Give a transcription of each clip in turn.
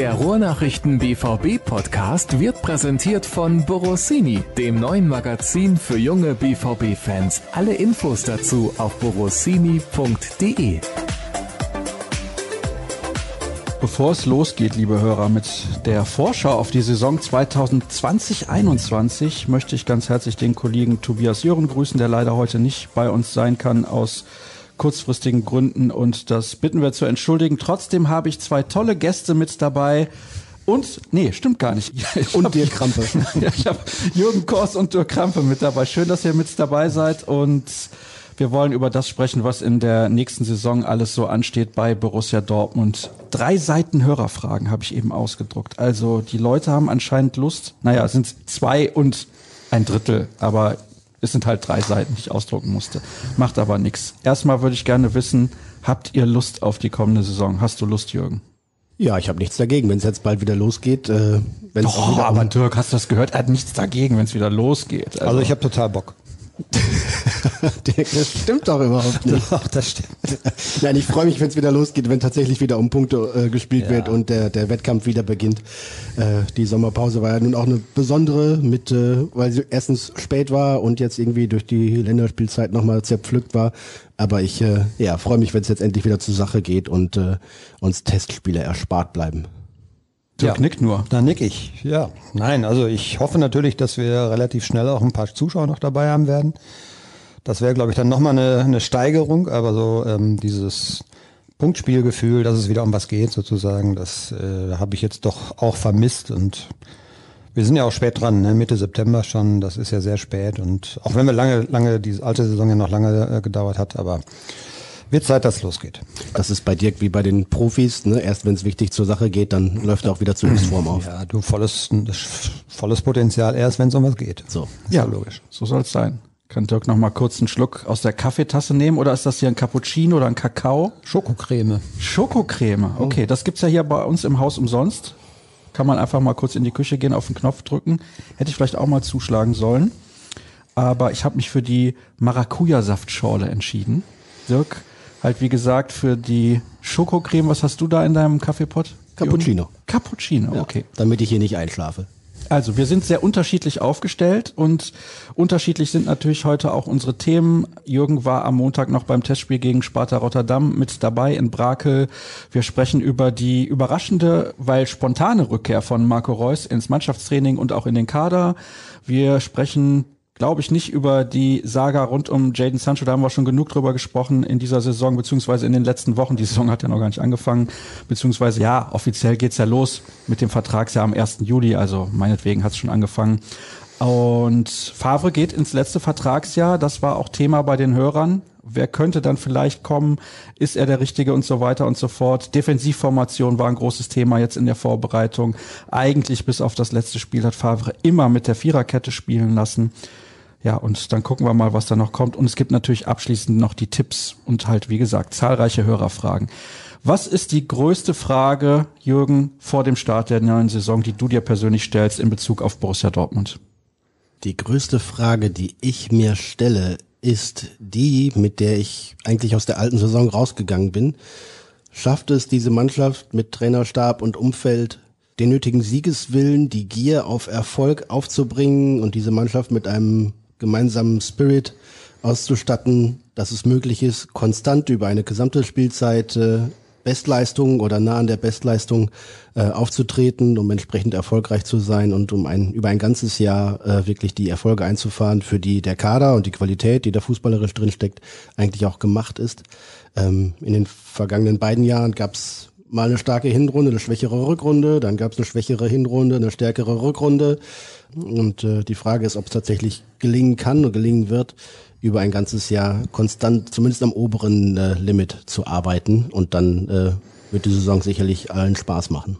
Der Ruhrnachrichten BVB Podcast wird präsentiert von Borossini, dem neuen Magazin für junge BVB Fans. Alle Infos dazu auf borossini.de. Bevor es losgeht, liebe Hörer, mit der Vorschau auf die Saison 2020-21 möchte ich ganz herzlich den Kollegen Tobias Jören grüßen, der leider heute nicht bei uns sein kann aus kurzfristigen Gründen und das bitten wir zu entschuldigen. Trotzdem habe ich zwei tolle Gäste mit dabei. Und, nee, stimmt gar nicht. Ich und Dirk Krampe. ja, ich habe Jürgen Kors und Dirk Krampe mit dabei. Schön, dass ihr mit dabei seid und wir wollen über das sprechen, was in der nächsten Saison alles so ansteht bei Borussia Dortmund. Drei Seiten Hörerfragen habe ich eben ausgedruckt. Also die Leute haben anscheinend Lust. Naja, es sind zwei und ein Drittel, aber es sind halt drei Seiten, die ich ausdrucken musste. Macht aber nichts. Erstmal würde ich gerne wissen, habt ihr Lust auf die kommende Saison? Hast du Lust, Jürgen? Ja, ich habe nichts dagegen, wenn es jetzt bald wieder losgeht. Äh, wenn's Doch, wieder aber Dirk, hast du das gehört? Er hat nichts dagegen, wenn es wieder losgeht. Also, also ich habe total Bock. Das stimmt doch überhaupt nicht. Doch, das stimmt. Nein, ich freue mich, wenn es wieder losgeht, wenn tatsächlich wieder um Punkte äh, gespielt ja. wird und der, der Wettkampf wieder beginnt. Äh, die Sommerpause war ja nun auch eine besondere, mit, äh, weil sie erstens spät war und jetzt irgendwie durch die Länderspielzeit nochmal zerpflückt war. Aber ich äh, ja, freue mich, wenn es jetzt endlich wieder zur Sache geht und äh, uns Testspiele erspart bleiben. Dirk ja, nickt nur. Da nick ich, ja. Nein, also ich hoffe natürlich, dass wir relativ schnell auch ein paar Zuschauer noch dabei haben werden. Das wäre, glaube ich, dann nochmal eine, eine Steigerung, aber so ähm, dieses Punktspielgefühl, dass es wieder um was geht, sozusagen, das äh, habe ich jetzt doch auch vermisst und wir sind ja auch spät dran, ne? Mitte September schon, das ist ja sehr spät und auch wenn wir lange, lange, diese alte Saison ja noch lange äh, gedauert hat, aber wird Zeit, dass es losgeht. Das ist bei dir wie bei den Profis, ne? Erst wenn es wichtig zur Sache geht, dann läuft er auch wieder zu Höchstform auf. Ja, du volles, volles Potenzial erst, wenn es um was geht. So. Ja, logisch. So soll es sein. Kann Dirk noch mal kurz einen Schluck aus der Kaffeetasse nehmen oder ist das hier ein Cappuccino oder ein Kakao? Schokocreme. Schokocreme. Oh. Okay, das gibt's ja hier bei uns im Haus umsonst. Kann man einfach mal kurz in die Küche gehen, auf den Knopf drücken. Hätte ich vielleicht auch mal zuschlagen sollen. Aber ich habe mich für die Maracuja-Saftschorle entschieden. Dirk, halt wie gesagt für die Schokocreme. Was hast du da in deinem Kaffeepott? Cappuccino. Cappuccino, okay. Ja, damit ich hier nicht einschlafe. Also, wir sind sehr unterschiedlich aufgestellt und unterschiedlich sind natürlich heute auch unsere Themen. Jürgen war am Montag noch beim Testspiel gegen Sparta Rotterdam mit dabei in Brakel. Wir sprechen über die überraschende, weil spontane Rückkehr von Marco Reus ins Mannschaftstraining und auch in den Kader. Wir sprechen glaube ich, nicht über die Saga rund um Jaden Sancho. Da haben wir schon genug drüber gesprochen in dieser Saison, beziehungsweise in den letzten Wochen. Die Saison hat ja noch gar nicht angefangen. Beziehungsweise, ja, offiziell geht's ja los mit dem Vertragsjahr am 1. Juli. Also meinetwegen hat's schon angefangen. Und Favre geht ins letzte Vertragsjahr. Das war auch Thema bei den Hörern. Wer könnte dann vielleicht kommen? Ist er der Richtige und so weiter und so fort? Defensivformation war ein großes Thema jetzt in der Vorbereitung. Eigentlich bis auf das letzte Spiel hat Favre immer mit der Viererkette spielen lassen. Ja, und dann gucken wir mal, was da noch kommt. Und es gibt natürlich abschließend noch die Tipps und halt, wie gesagt, zahlreiche Hörerfragen. Was ist die größte Frage, Jürgen, vor dem Start der neuen Saison, die du dir persönlich stellst in Bezug auf Borussia Dortmund? Die größte Frage, die ich mir stelle, ist die, mit der ich eigentlich aus der alten Saison rausgegangen bin. Schafft es diese Mannschaft mit Trainerstab und Umfeld den nötigen Siegeswillen, die Gier auf Erfolg aufzubringen und diese Mannschaft mit einem gemeinsamen Spirit auszustatten, dass es möglich ist, konstant über eine gesamte Spielzeit äh, Bestleistung oder nah an der Bestleistung äh, aufzutreten, um entsprechend erfolgreich zu sein und um ein über ein ganzes Jahr äh, wirklich die Erfolge einzufahren, für die der Kader und die Qualität, die da fußballerisch drinsteckt, eigentlich auch gemacht ist. Ähm, in den vergangenen beiden Jahren gab es mal eine starke Hinrunde, eine schwächere Rückrunde, dann gab es eine schwächere Hinrunde, eine stärkere Rückrunde. Und äh, die Frage ist, ob es tatsächlich gelingen kann und gelingen wird, über ein ganzes Jahr konstant, zumindest am oberen äh, Limit zu arbeiten. Und dann äh, wird die Saison sicherlich allen Spaß machen.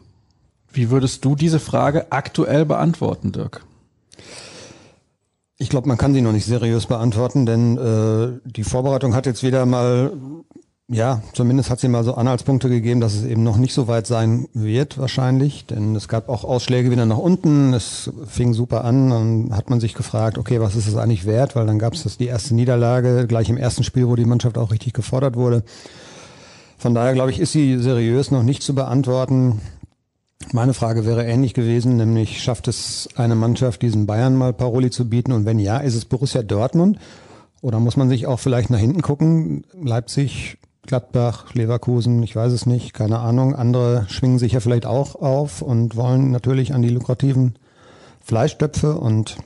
Wie würdest du diese Frage aktuell beantworten, Dirk? Ich glaube, man kann sie noch nicht seriös beantworten, denn äh, die Vorbereitung hat jetzt wieder mal ja, zumindest hat sie mal so Anhaltspunkte gegeben, dass es eben noch nicht so weit sein wird wahrscheinlich, denn es gab auch Ausschläge wieder nach unten, es fing super an, dann hat man sich gefragt, okay, was ist es eigentlich wert, weil dann gab es die erste Niederlage gleich im ersten Spiel, wo die Mannschaft auch richtig gefordert wurde. Von daher glaube ich, ist sie seriös noch nicht zu beantworten. Meine Frage wäre ähnlich gewesen, nämlich schafft es eine Mannschaft, diesen Bayern mal Paroli zu bieten? Und wenn ja, ist es Borussia Dortmund? Oder muss man sich auch vielleicht nach hinten gucken? Leipzig, Gladbach, Leverkusen, ich weiß es nicht, keine Ahnung. Andere schwingen sich ja vielleicht auch auf und wollen natürlich an die lukrativen Fleischtöpfe und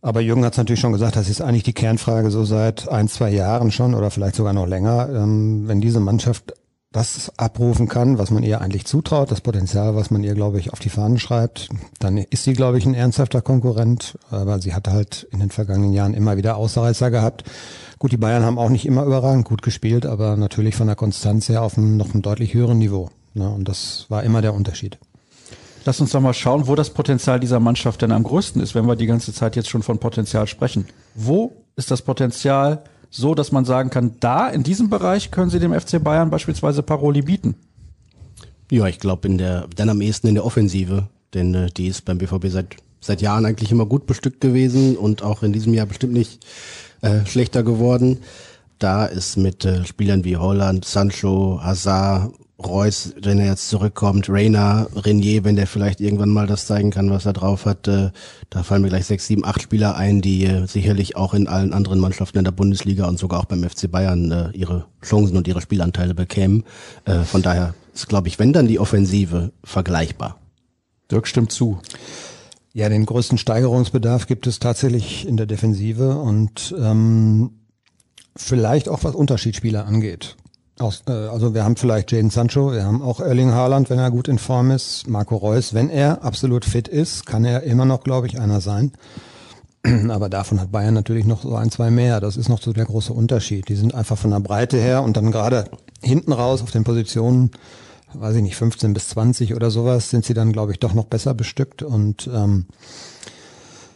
aber Jürgen hat es natürlich schon gesagt, das ist eigentlich die Kernfrage so seit ein, zwei Jahren schon oder vielleicht sogar noch länger. Ähm, wenn diese Mannschaft das abrufen kann, was man ihr eigentlich zutraut, das Potenzial, was man ihr, glaube ich, auf die Fahnen schreibt, dann ist sie, glaube ich, ein ernsthafter Konkurrent. Aber sie hat halt in den vergangenen Jahren immer wieder Ausreißer gehabt. Gut, die Bayern haben auch nicht immer überragend gut gespielt, aber natürlich von der Konstanz her auf einem noch einem deutlich höheren Niveau. Ne? Und das war immer der Unterschied. Lass uns doch mal schauen, wo das Potenzial dieser Mannschaft denn am größten ist, wenn wir die ganze Zeit jetzt schon von Potenzial sprechen. Wo ist das Potenzial so, dass man sagen kann, da in diesem Bereich können sie dem FC Bayern beispielsweise Paroli bieten? Ja, ich glaube in der dann am ehesten in der Offensive, denn äh, die ist beim BVB seit seit Jahren eigentlich immer gut bestückt gewesen und auch in diesem Jahr bestimmt nicht äh, schlechter geworden. Da ist mit äh, Spielern wie Holland, Sancho, Hazard, Reus, wenn er jetzt zurückkommt, Reina, Renier, wenn der vielleicht irgendwann mal das zeigen kann, was er drauf hat, äh, da fallen mir gleich sechs, sieben, acht Spieler ein, die äh, sicherlich auch in allen anderen Mannschaften in der Bundesliga und sogar auch beim FC Bayern äh, ihre Chancen und ihre Spielanteile bekämen. Äh, von daher ist, glaube ich, wenn dann die Offensive vergleichbar. Dirk stimmt zu. Ja, den größten Steigerungsbedarf gibt es tatsächlich in der Defensive und ähm, vielleicht auch was Unterschiedsspieler angeht. Aus, äh, also wir haben vielleicht Jaden Sancho, wir haben auch Erling Haaland, wenn er gut in Form ist, Marco Reus, wenn er absolut fit ist, kann er immer noch, glaube ich, einer sein. Aber davon hat Bayern natürlich noch so ein, zwei mehr. Das ist noch so der große Unterschied. Die sind einfach von der Breite her und dann gerade hinten raus auf den Positionen, weiß ich nicht, 15 bis 20 oder sowas, sind sie dann, glaube ich, doch noch besser bestückt. Und ähm,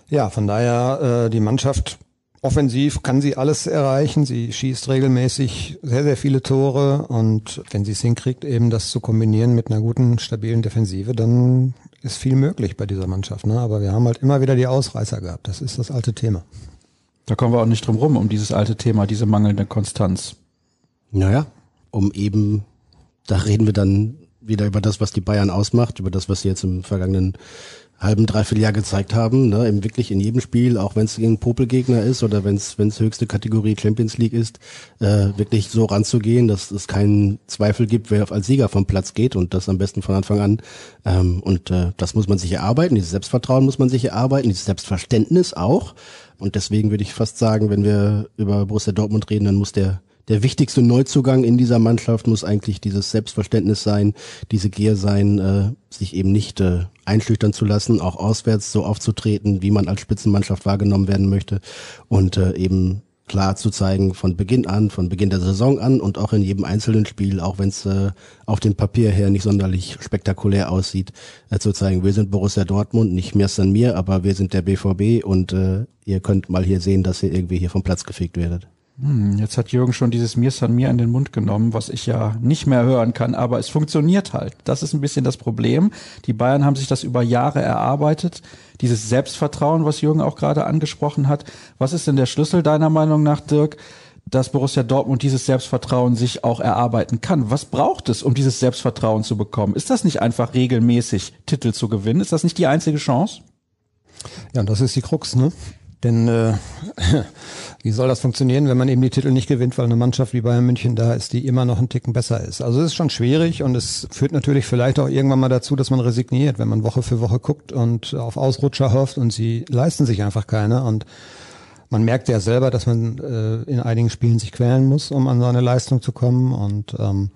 ja, von daher äh, die Mannschaft Offensiv kann sie alles erreichen. Sie schießt regelmäßig sehr, sehr viele Tore und wenn sie es hinkriegt, eben das zu kombinieren mit einer guten, stabilen Defensive, dann ist viel möglich bei dieser Mannschaft. Ne? Aber wir haben halt immer wieder die Ausreißer gehabt. Das ist das alte Thema. Da kommen wir auch nicht drum rum, um dieses alte Thema, diese mangelnde Konstanz. Naja, um eben, da reden wir dann wieder über das, was die Bayern ausmacht, über das, was sie jetzt im vergangenen halben, dreiviertel Jahr gezeigt haben, ne, eben wirklich in jedem Spiel, auch wenn es gegen Popelgegner ist oder wenn es höchste Kategorie Champions League ist, äh, wirklich so ranzugehen, dass es keinen Zweifel gibt, wer als Sieger vom Platz geht und das am besten von Anfang an. Ähm, und äh, das muss man sich erarbeiten, dieses Selbstvertrauen muss man sich erarbeiten, dieses Selbstverständnis auch. Und deswegen würde ich fast sagen, wenn wir über Borussia Dortmund reden, dann muss der der wichtigste Neuzugang in dieser Mannschaft muss eigentlich dieses Selbstverständnis sein, diese Gier sein, äh, sich eben nicht äh, einschüchtern zu lassen, auch auswärts so aufzutreten, wie man als Spitzenmannschaft wahrgenommen werden möchte und äh, eben klar zu zeigen von Beginn an, von Beginn der Saison an und auch in jedem einzelnen Spiel, auch wenn es äh, auf dem Papier her nicht sonderlich spektakulär aussieht, äh, zu zeigen, wir sind Borussia Dortmund, nicht mehr an mir, aber wir sind der BVB und äh, ihr könnt mal hier sehen, dass ihr irgendwie hier vom Platz gefegt werdet. Hm, jetzt hat Jürgen schon dieses Mir San Mir in den Mund genommen, was ich ja nicht mehr hören kann, aber es funktioniert halt. Das ist ein bisschen das Problem. Die Bayern haben sich das über Jahre erarbeitet. Dieses Selbstvertrauen, was Jürgen auch gerade angesprochen hat. Was ist denn der Schlüssel deiner Meinung nach, Dirk, dass Borussia Dortmund dieses Selbstvertrauen sich auch erarbeiten kann? Was braucht es, um dieses Selbstvertrauen zu bekommen? Ist das nicht einfach regelmäßig Titel zu gewinnen? Ist das nicht die einzige Chance? Ja, das ist die Krux, ne? Denn äh, wie soll das funktionieren, wenn man eben die Titel nicht gewinnt, weil eine Mannschaft wie Bayern München da ist, die immer noch einen Ticken besser ist? Also es ist schon schwierig und es führt natürlich vielleicht auch irgendwann mal dazu, dass man resigniert, wenn man Woche für Woche guckt und auf Ausrutscher hofft und sie leisten sich einfach keine. Und man merkt ja selber, dass man äh, in einigen Spielen sich quälen muss, um an seine Leistung zu kommen. Und ähm,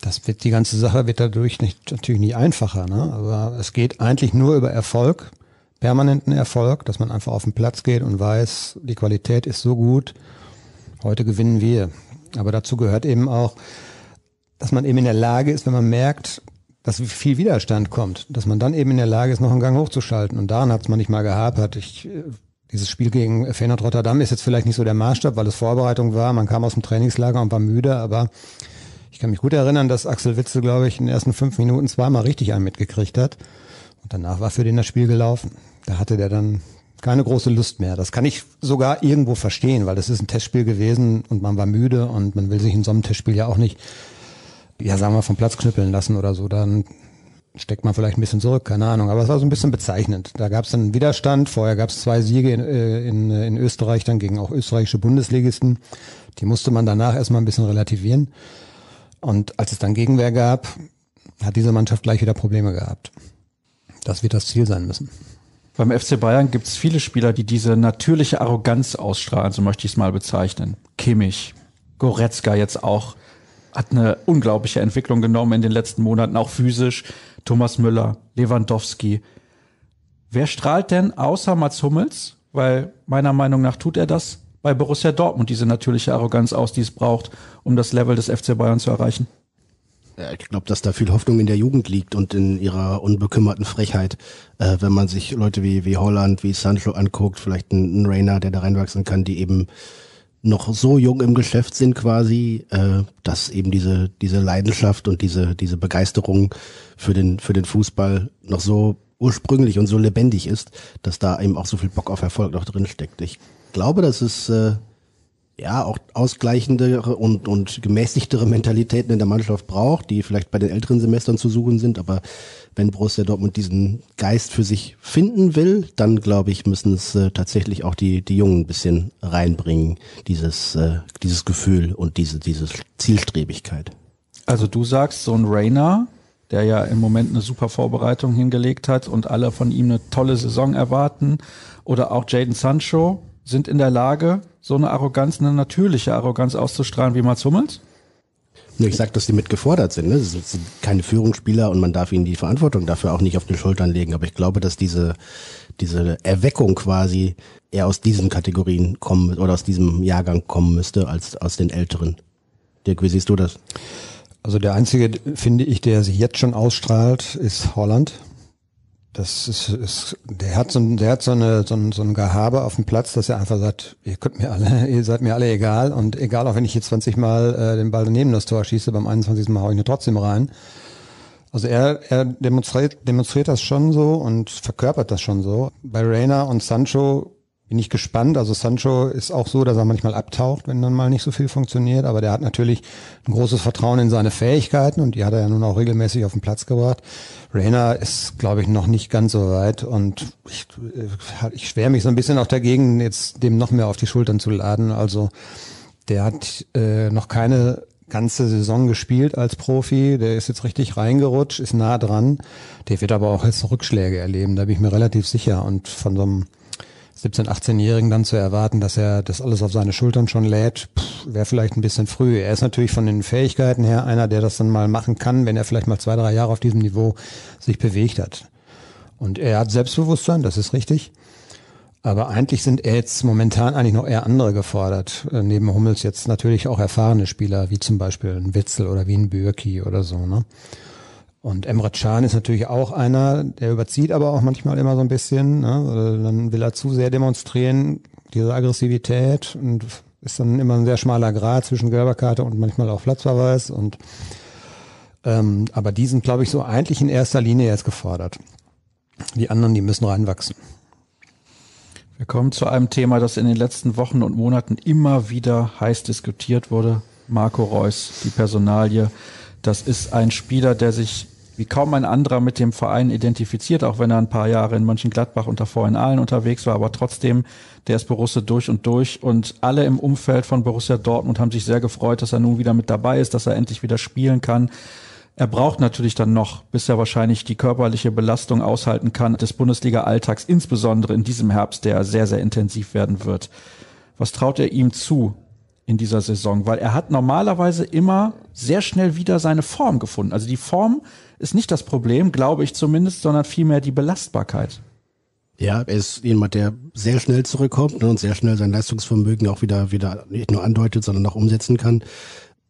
das wird die ganze Sache wird dadurch nicht, natürlich nie einfacher. Ne? Aber es geht eigentlich nur über Erfolg permanenten Erfolg, dass man einfach auf den Platz geht und weiß, die Qualität ist so gut, heute gewinnen wir. Aber dazu gehört eben auch, dass man eben in der Lage ist, wenn man merkt, dass viel Widerstand kommt, dass man dann eben in der Lage ist, noch einen Gang hochzuschalten. Und daran hat es man nicht mal gehapert. Ich, dieses Spiel gegen Feyenoord Rotterdam ist jetzt vielleicht nicht so der Maßstab, weil es Vorbereitung war. Man kam aus dem Trainingslager und war müde, aber ich kann mich gut erinnern, dass Axel Witzel, glaube ich, in den ersten fünf Minuten zweimal richtig einen mitgekriegt hat. Und danach war für den das Spiel gelaufen. Da hatte der dann keine große Lust mehr. Das kann ich sogar irgendwo verstehen, weil das ist ein Testspiel gewesen und man war müde und man will sich in so einem Testspiel ja auch nicht, ja sagen wir, vom Platz knüppeln lassen oder so. Dann steckt man vielleicht ein bisschen zurück, keine Ahnung. Aber es war so ein bisschen bezeichnend. Da gab es dann Widerstand. Vorher gab es zwei Siege in, äh, in, in Österreich, dann gegen auch österreichische Bundesligisten. Die musste man danach erstmal ein bisschen relativieren. Und als es dann Gegenwehr gab, hat diese Mannschaft gleich wieder Probleme gehabt. Das wird das Ziel sein müssen. Beim FC Bayern gibt es viele Spieler, die diese natürliche Arroganz ausstrahlen, so möchte ich es mal bezeichnen. Kimmich, Goretzka jetzt auch, hat eine unglaubliche Entwicklung genommen in den letzten Monaten, auch physisch. Thomas Müller, Lewandowski. Wer strahlt denn außer Mats Hummels, weil meiner Meinung nach tut er das, bei Borussia Dortmund diese natürliche Arroganz aus, die es braucht, um das Level des FC Bayern zu erreichen? Ja, ich glaube, dass da viel Hoffnung in der Jugend liegt und in ihrer unbekümmerten Frechheit. Äh, wenn man sich Leute wie, wie Holland, wie Sancho anguckt, vielleicht ein, ein Rainer, der da reinwachsen kann, die eben noch so jung im Geschäft sind quasi, äh, dass eben diese, diese Leidenschaft und diese, diese Begeisterung für den, für den Fußball noch so ursprünglich und so lebendig ist, dass da eben auch so viel Bock auf Erfolg noch drin steckt. Ich glaube, dass es äh, ja auch ausgleichendere und, und gemäßigtere Mentalitäten in der Mannschaft braucht, die vielleicht bei den älteren Semestern zu suchen sind, aber wenn Borussia Dortmund diesen Geist für sich finden will, dann glaube ich, müssen es äh, tatsächlich auch die, die Jungen ein bisschen reinbringen, dieses, äh, dieses Gefühl und diese, diese Zielstrebigkeit. Also du sagst, so ein Rainer, der ja im Moment eine super Vorbereitung hingelegt hat und alle von ihm eine tolle Saison erwarten, oder auch Jaden Sancho, sind in der Lage, so eine Arroganz, eine natürliche Arroganz auszustrahlen wie Mats Hummels? Ich sag, dass die mit gefordert sind. Ne? Sie sind keine Führungsspieler und man darf ihnen die Verantwortung dafür auch nicht auf die Schultern legen. Aber ich glaube, dass diese, diese Erweckung quasi eher aus diesen Kategorien kommen oder aus diesem Jahrgang kommen müsste als aus den älteren. Dirk, wie siehst du das? Also der einzige, finde ich, der sich jetzt schon ausstrahlt, ist Holland. Das ist, ist der hat so, der hat so eine so ein, so ein Gehabe auf dem Platz, dass er einfach sagt, ihr könnt mir alle, ihr seid mir alle egal und egal, auch wenn ich jetzt 20 Mal äh, den Ball daneben das Tor schieße, beim 21. Mal hau ich ihn trotzdem rein. Also er, er demonstriert, demonstriert das schon so und verkörpert das schon so. Bei Reina und Sancho bin ich gespannt. Also Sancho ist auch so, dass er manchmal abtaucht, wenn dann mal nicht so viel funktioniert. Aber der hat natürlich ein großes Vertrauen in seine Fähigkeiten und die hat er ja nun auch regelmäßig auf den Platz gebracht. Rainer ist, glaube ich, noch nicht ganz so weit und ich, äh, ich schwer mich so ein bisschen auch dagegen, jetzt dem noch mehr auf die Schultern zu laden. Also der hat äh, noch keine ganze Saison gespielt als Profi, der ist jetzt richtig reingerutscht, ist nah dran. Der wird aber auch jetzt Rückschläge erleben, da bin ich mir relativ sicher. Und von so einem 17-, 18-Jährigen dann zu erwarten, dass er das alles auf seine Schultern schon lädt, wäre vielleicht ein bisschen früh. Er ist natürlich von den Fähigkeiten her einer, der das dann mal machen kann, wenn er vielleicht mal zwei, drei Jahre auf diesem Niveau sich bewegt hat. Und er hat Selbstbewusstsein, das ist richtig. Aber eigentlich sind er jetzt momentan eigentlich noch eher andere gefordert. Äh, neben Hummels jetzt natürlich auch erfahrene Spieler, wie zum Beispiel ein Witzel oder wie ein Bürki oder so. Ne? Und Emre Can ist natürlich auch einer, der überzieht aber auch manchmal immer so ein bisschen. Ne? Dann will er zu sehr demonstrieren, diese Aggressivität und ist dann immer ein sehr schmaler Grad zwischen gelber Karte und manchmal auch Platzverweis. Und ähm, aber die sind, glaube ich, so eigentlich in erster Linie jetzt gefordert. Die anderen, die müssen reinwachsen. Wir kommen zu einem Thema, das in den letzten Wochen und Monaten immer wieder heiß diskutiert wurde. Marco Reus, die Personalie. Das ist ein Spieler, der sich wie kaum ein anderer mit dem Verein identifiziert, auch wenn er ein paar Jahre in Mönchengladbach und davor in Aalen unterwegs war, aber trotzdem, der ist Borussia durch und durch und alle im Umfeld von Borussia Dortmund haben sich sehr gefreut, dass er nun wieder mit dabei ist, dass er endlich wieder spielen kann. Er braucht natürlich dann noch, bis er wahrscheinlich die körperliche Belastung aushalten kann des Bundesliga-Alltags, insbesondere in diesem Herbst, der sehr, sehr intensiv werden wird. Was traut er ihm zu in dieser Saison? Weil er hat normalerweise immer sehr schnell wieder seine Form gefunden. Also die Form ist nicht das Problem, glaube ich zumindest, sondern vielmehr die Belastbarkeit. Ja, er ist jemand, der sehr schnell zurückkommt ne, und sehr schnell sein Leistungsvermögen auch wieder, wieder nicht nur andeutet, sondern auch umsetzen kann.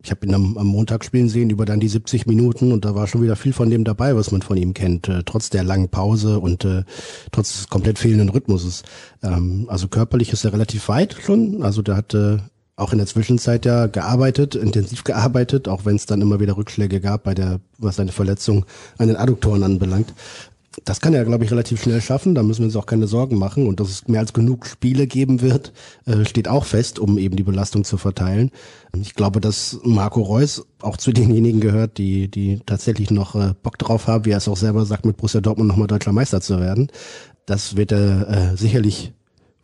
Ich habe ihn am, am Montag spielen sehen über dann die 70 Minuten und da war schon wieder viel von dem dabei, was man von ihm kennt, äh, trotz der langen Pause und äh, trotz des komplett fehlenden Rhythmuses. Ähm, also körperlich ist er relativ weit schon. Also der hatte auch in der Zwischenzeit ja gearbeitet, intensiv gearbeitet, auch wenn es dann immer wieder Rückschläge gab bei der, was seine Verletzung an den Adduktoren anbelangt. das kann er, glaube ich, relativ schnell schaffen. Da müssen wir uns auch keine Sorgen machen. Und dass es mehr als genug Spiele geben wird, äh, steht auch fest, um eben die Belastung zu verteilen. Ich glaube, dass Marco Reus auch zu denjenigen gehört, die, die tatsächlich noch äh, Bock drauf haben, wie er es auch selber sagt, mit Borussia Dortmund nochmal deutscher Meister zu werden. Das wird er äh, sicherlich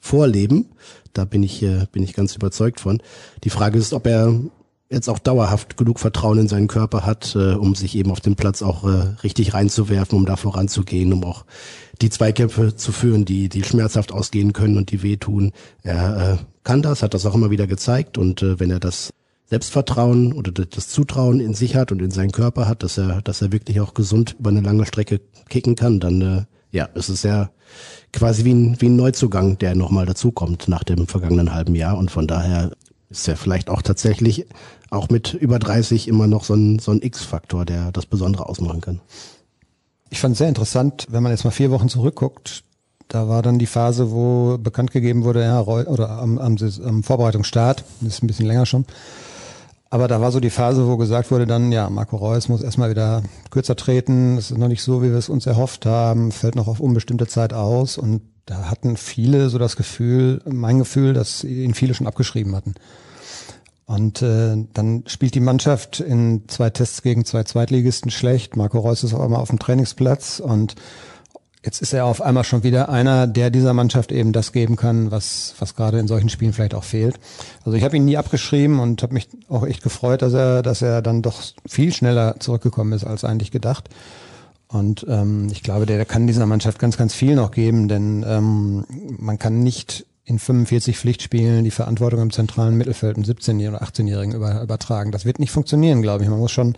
vorleben. Da bin ich, äh, bin ich ganz überzeugt von. Die Frage ist, ob er jetzt auch dauerhaft genug Vertrauen in seinen Körper hat, äh, um sich eben auf dem Platz auch äh, richtig reinzuwerfen, um da voranzugehen, um auch die Zweikämpfe zu führen, die, die schmerzhaft ausgehen können und die wehtun. Er äh, kann das, hat das auch immer wieder gezeigt und äh, wenn er das Selbstvertrauen oder das Zutrauen in sich hat und in seinen Körper hat, dass er, dass er wirklich auch gesund über eine lange Strecke kicken kann, dann äh, ja, es ist ja quasi wie ein, wie ein Neuzugang, der nochmal dazukommt nach dem vergangenen halben Jahr und von daher ist er vielleicht auch tatsächlich auch mit über 30 immer noch so ein, so ein X-Faktor, der das Besondere ausmachen kann. Ich fand es sehr interessant, wenn man jetzt mal vier Wochen zurückguckt, da war dann die Phase, wo bekannt gegeben wurde, ja, oder am, am, am Vorbereitungsstart, das ist ein bisschen länger schon, aber da war so die Phase, wo gesagt wurde dann, ja, Marco Reus muss erstmal wieder kürzer treten, es ist noch nicht so, wie wir es uns erhofft haben, fällt noch auf unbestimmte Zeit aus und da hatten viele so das Gefühl, mein Gefühl, dass ihn viele schon abgeschrieben hatten. Und äh, dann spielt die Mannschaft in zwei Tests gegen zwei Zweitligisten schlecht. Marco Reus ist auch einmal auf dem Trainingsplatz und jetzt ist er auf einmal schon wieder einer, der dieser Mannschaft eben das geben kann, was, was gerade in solchen Spielen vielleicht auch fehlt. Also ich habe ihn nie abgeschrieben und habe mich auch echt gefreut, dass er, dass er dann doch viel schneller zurückgekommen ist als eigentlich gedacht. Und ähm, ich glaube, der, der kann dieser Mannschaft ganz, ganz viel noch geben, denn ähm, man kann nicht in 45 Pflichtspielen die Verantwortung im zentralen Mittelfeld einen 17- oder 18-Jährigen über, übertragen. Das wird nicht funktionieren, glaube ich. Man muss schon